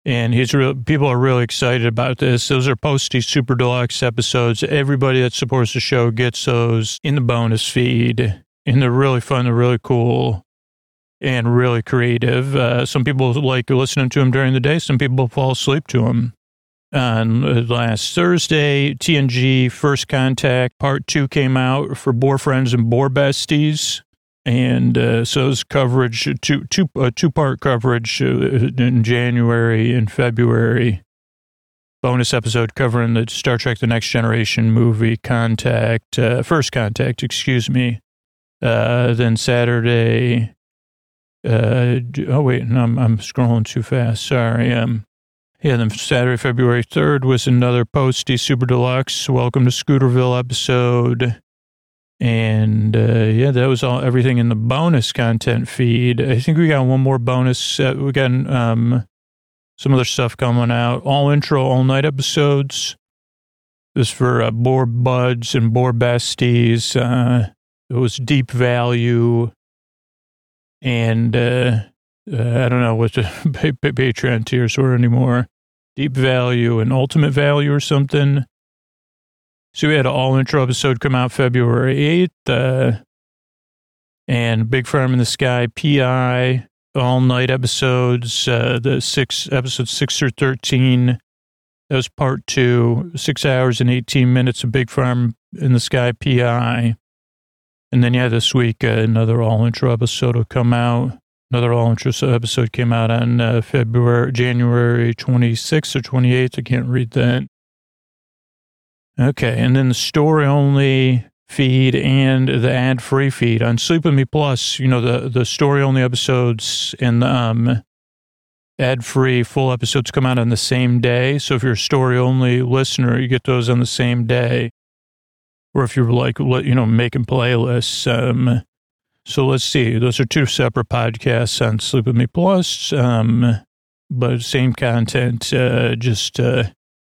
And he's real. People are really excited about this. Those are Posty Super Deluxe episodes. Everybody that supports the show gets those in the bonus feed, and they're really fun. They're really cool and really creative. Uh, some people like listening to him during the day. Some people fall asleep to him. On last Thursday, TNG First Contact Part 2 came out for Boar Friends and Boar Besties. And uh, so it's coverage, two, two, uh, two part coverage uh, in January and February. Bonus episode covering the Star Trek The Next Generation movie, Contact, uh, First Contact, excuse me. Uh, then Saturday, uh, oh wait, no, I'm, I'm scrolling too fast. Sorry. Um, yeah, then Saturday, February 3rd was another Posty Super Deluxe Welcome to Scooterville episode. And uh, yeah, that was all everything in the bonus content feed. I think we got one more bonus. Uh, we got um, some other stuff coming out. All intro, all night episodes. This for uh, Boar Buds and Boar Besties. Uh, it was Deep Value and uh, uh, I don't know what the Patreon tiers were anymore. Deep value and ultimate value or something. So we had an all intro episode come out February 8th. Uh, and Big Farm in the Sky, PI, all night episodes, uh, the six episodes six or 13. That was part two, six hours and 18 minutes of Big Farm in the Sky, PI. And then, yeah, this week, uh, another all intro episode will come out. Another all intro episode came out on uh, February, January 26th or 28th. I can't read that. Okay. And then the story only feed and the ad free feed on Sleep With Me Plus, you know, the, the story only episodes and the um, ad free full episodes come out on the same day. So if you're a story only listener, you get those on the same day or if you're like, you know, making playlists. Um, so let's see. Those are two separate podcasts on Sleep With Me Plus, um, but same content. Uh, just uh,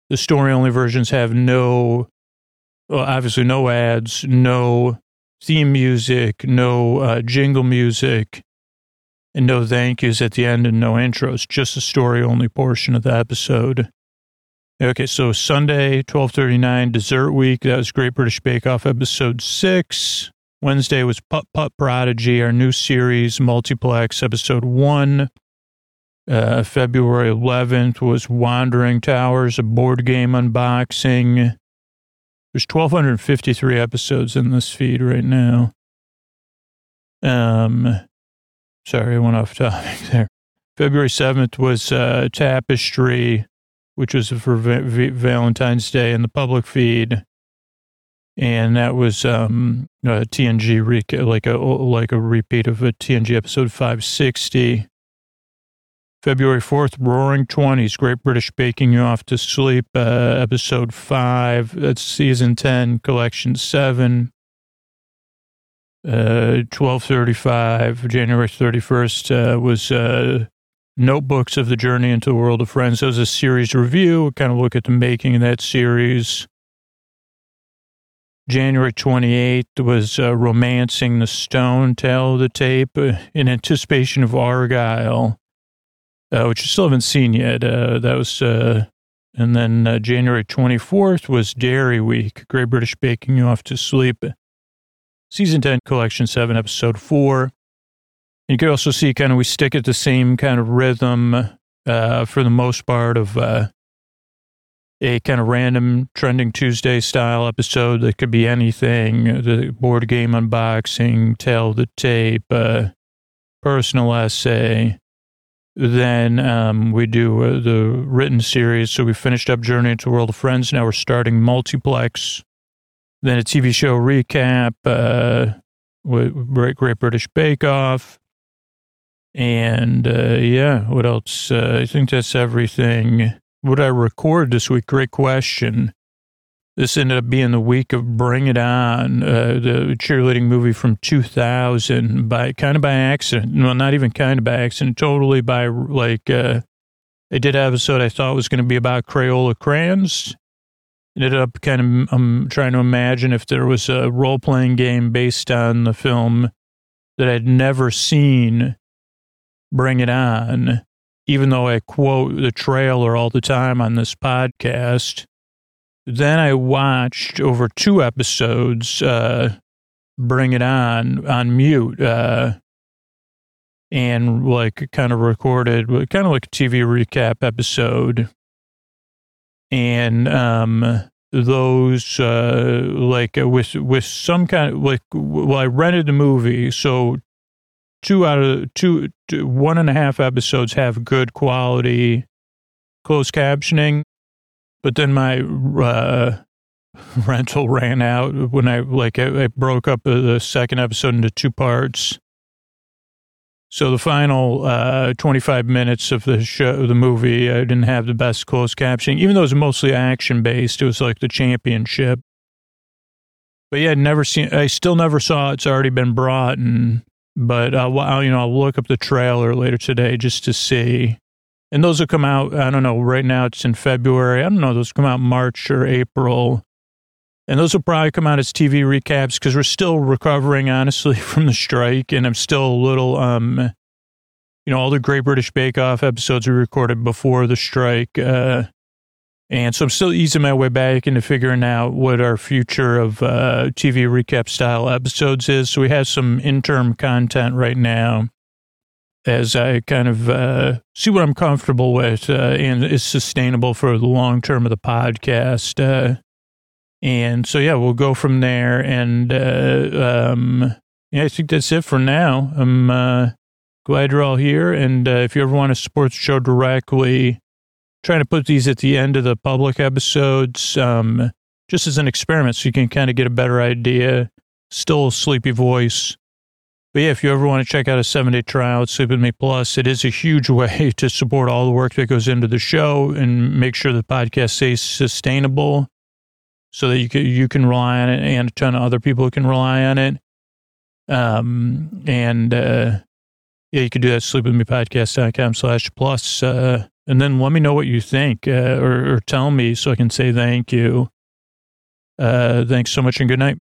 the story only versions have no, well, obviously, no ads, no theme music, no uh, jingle music, and no thank yous at the end, and no intros. Just the story only portion of the episode. Okay, so Sunday, 1239, Dessert Week. That was Great British Bake Off, episode six. Wednesday was Putt Putt Prodigy, our new series, Multiplex, episode one. Uh, February 11th was Wandering Towers, a board game unboxing. There's 1,253 episodes in this feed right now. Um, sorry, I went off topic there. February 7th was uh, Tapestry, which was for v- Valentine's Day in the public feed. And that was um, a TNG, re- like a like a repeat of a TNG episode 560. February 4th, Roaring Twenties, Great British Baking You Off to Sleep, uh, episode 5. That's season 10, collection 7. Uh, 1235, January 31st, uh, was uh, Notebooks of the Journey into the World of Friends. That was a series review, kind of look at the making of that series. January 28th was uh, Romancing the Stone, tell the tape, uh, in anticipation of Argylle, uh, which I still haven't seen yet. Uh, that was, uh, and then January 24th was Dairy Week, Great British Baking You Off to Sleep, Season 10, Collection 7, Episode 4. You can also see kind of we stick at the same kind of rhythm for the most part of a kind of random trending Tuesday style episode that could be anything the board game unboxing, tell the tape, uh, personal essay. Then um, we do uh, the written series. So we finished up Journey into World of Friends. Now we're starting Multiplex. Then a TV show recap, uh, Great British Bake Off And uh, yeah, what else? Uh, I think that's everything. What I record this week? Great question. This ended up being the week of Bring It On, uh, the cheerleading movie from 2000, by kind of by accident. Well, not even kind of by accident, totally by like. Uh, they did an episode I thought was going to be about Crayola crayons. Ended up kind of um, trying to imagine if there was a role playing game based on the film that I'd never seen. Bring It On, even though I quote the trailer all the time on this podcast. Then I watched over two episodes, uh, Bring It On, on mute, uh, and like kind of recorded, kind of like a TV recap episode. And, um, those, uh, like uh, with, with some kind of like, well, I rented the movie. So two out of two, two one and a half episodes have good quality closed captioning but then my uh, rental ran out when I like I, I broke up the second episode into two parts. So the final uh, 25 minutes of the show, the movie, I didn't have the best closed captioning, even though it was mostly action based. It was like the championship. But yeah, never seen. I still never saw. It's already been brought, and but I'll, I'll you know I'll look up the trailer later today just to see. And those will come out, I don't know, right now it's in February. I don't know, those come out March or April. And those will probably come out as TV recaps because we're still recovering, honestly, from the strike. And I'm still a little, um, you know, all the Great British Bake Off episodes we recorded before the strike. Uh, and so I'm still easing my way back into figuring out what our future of uh, TV recap style episodes is. So we have some interim content right now as I kind of uh, see what I'm comfortable with uh, and is sustainable for the long term of the podcast. Uh, and so, yeah, we'll go from there. And uh, um, yeah, I think that's it for now. I'm uh, glad you're all here. And if you ever want to support the show directly, trying to put these at the end of the public episodes um, just as an experiment so you can kind of get a better idea. Still a sleepy voice but yeah, if you ever want to check out a seven day trial at Sleep With Me Plus, it is a huge way to support all the work that goes into the show and make sure the podcast stays sustainable so that you can, you can rely on it and a ton of other people can rely on it. Um, and, uh, yeah, you can do that at sleepwithmepodcast.com slash plus. Uh, and then let me know what you think, uh, or, or tell me so I can say thank you. Uh, thanks so much and good night.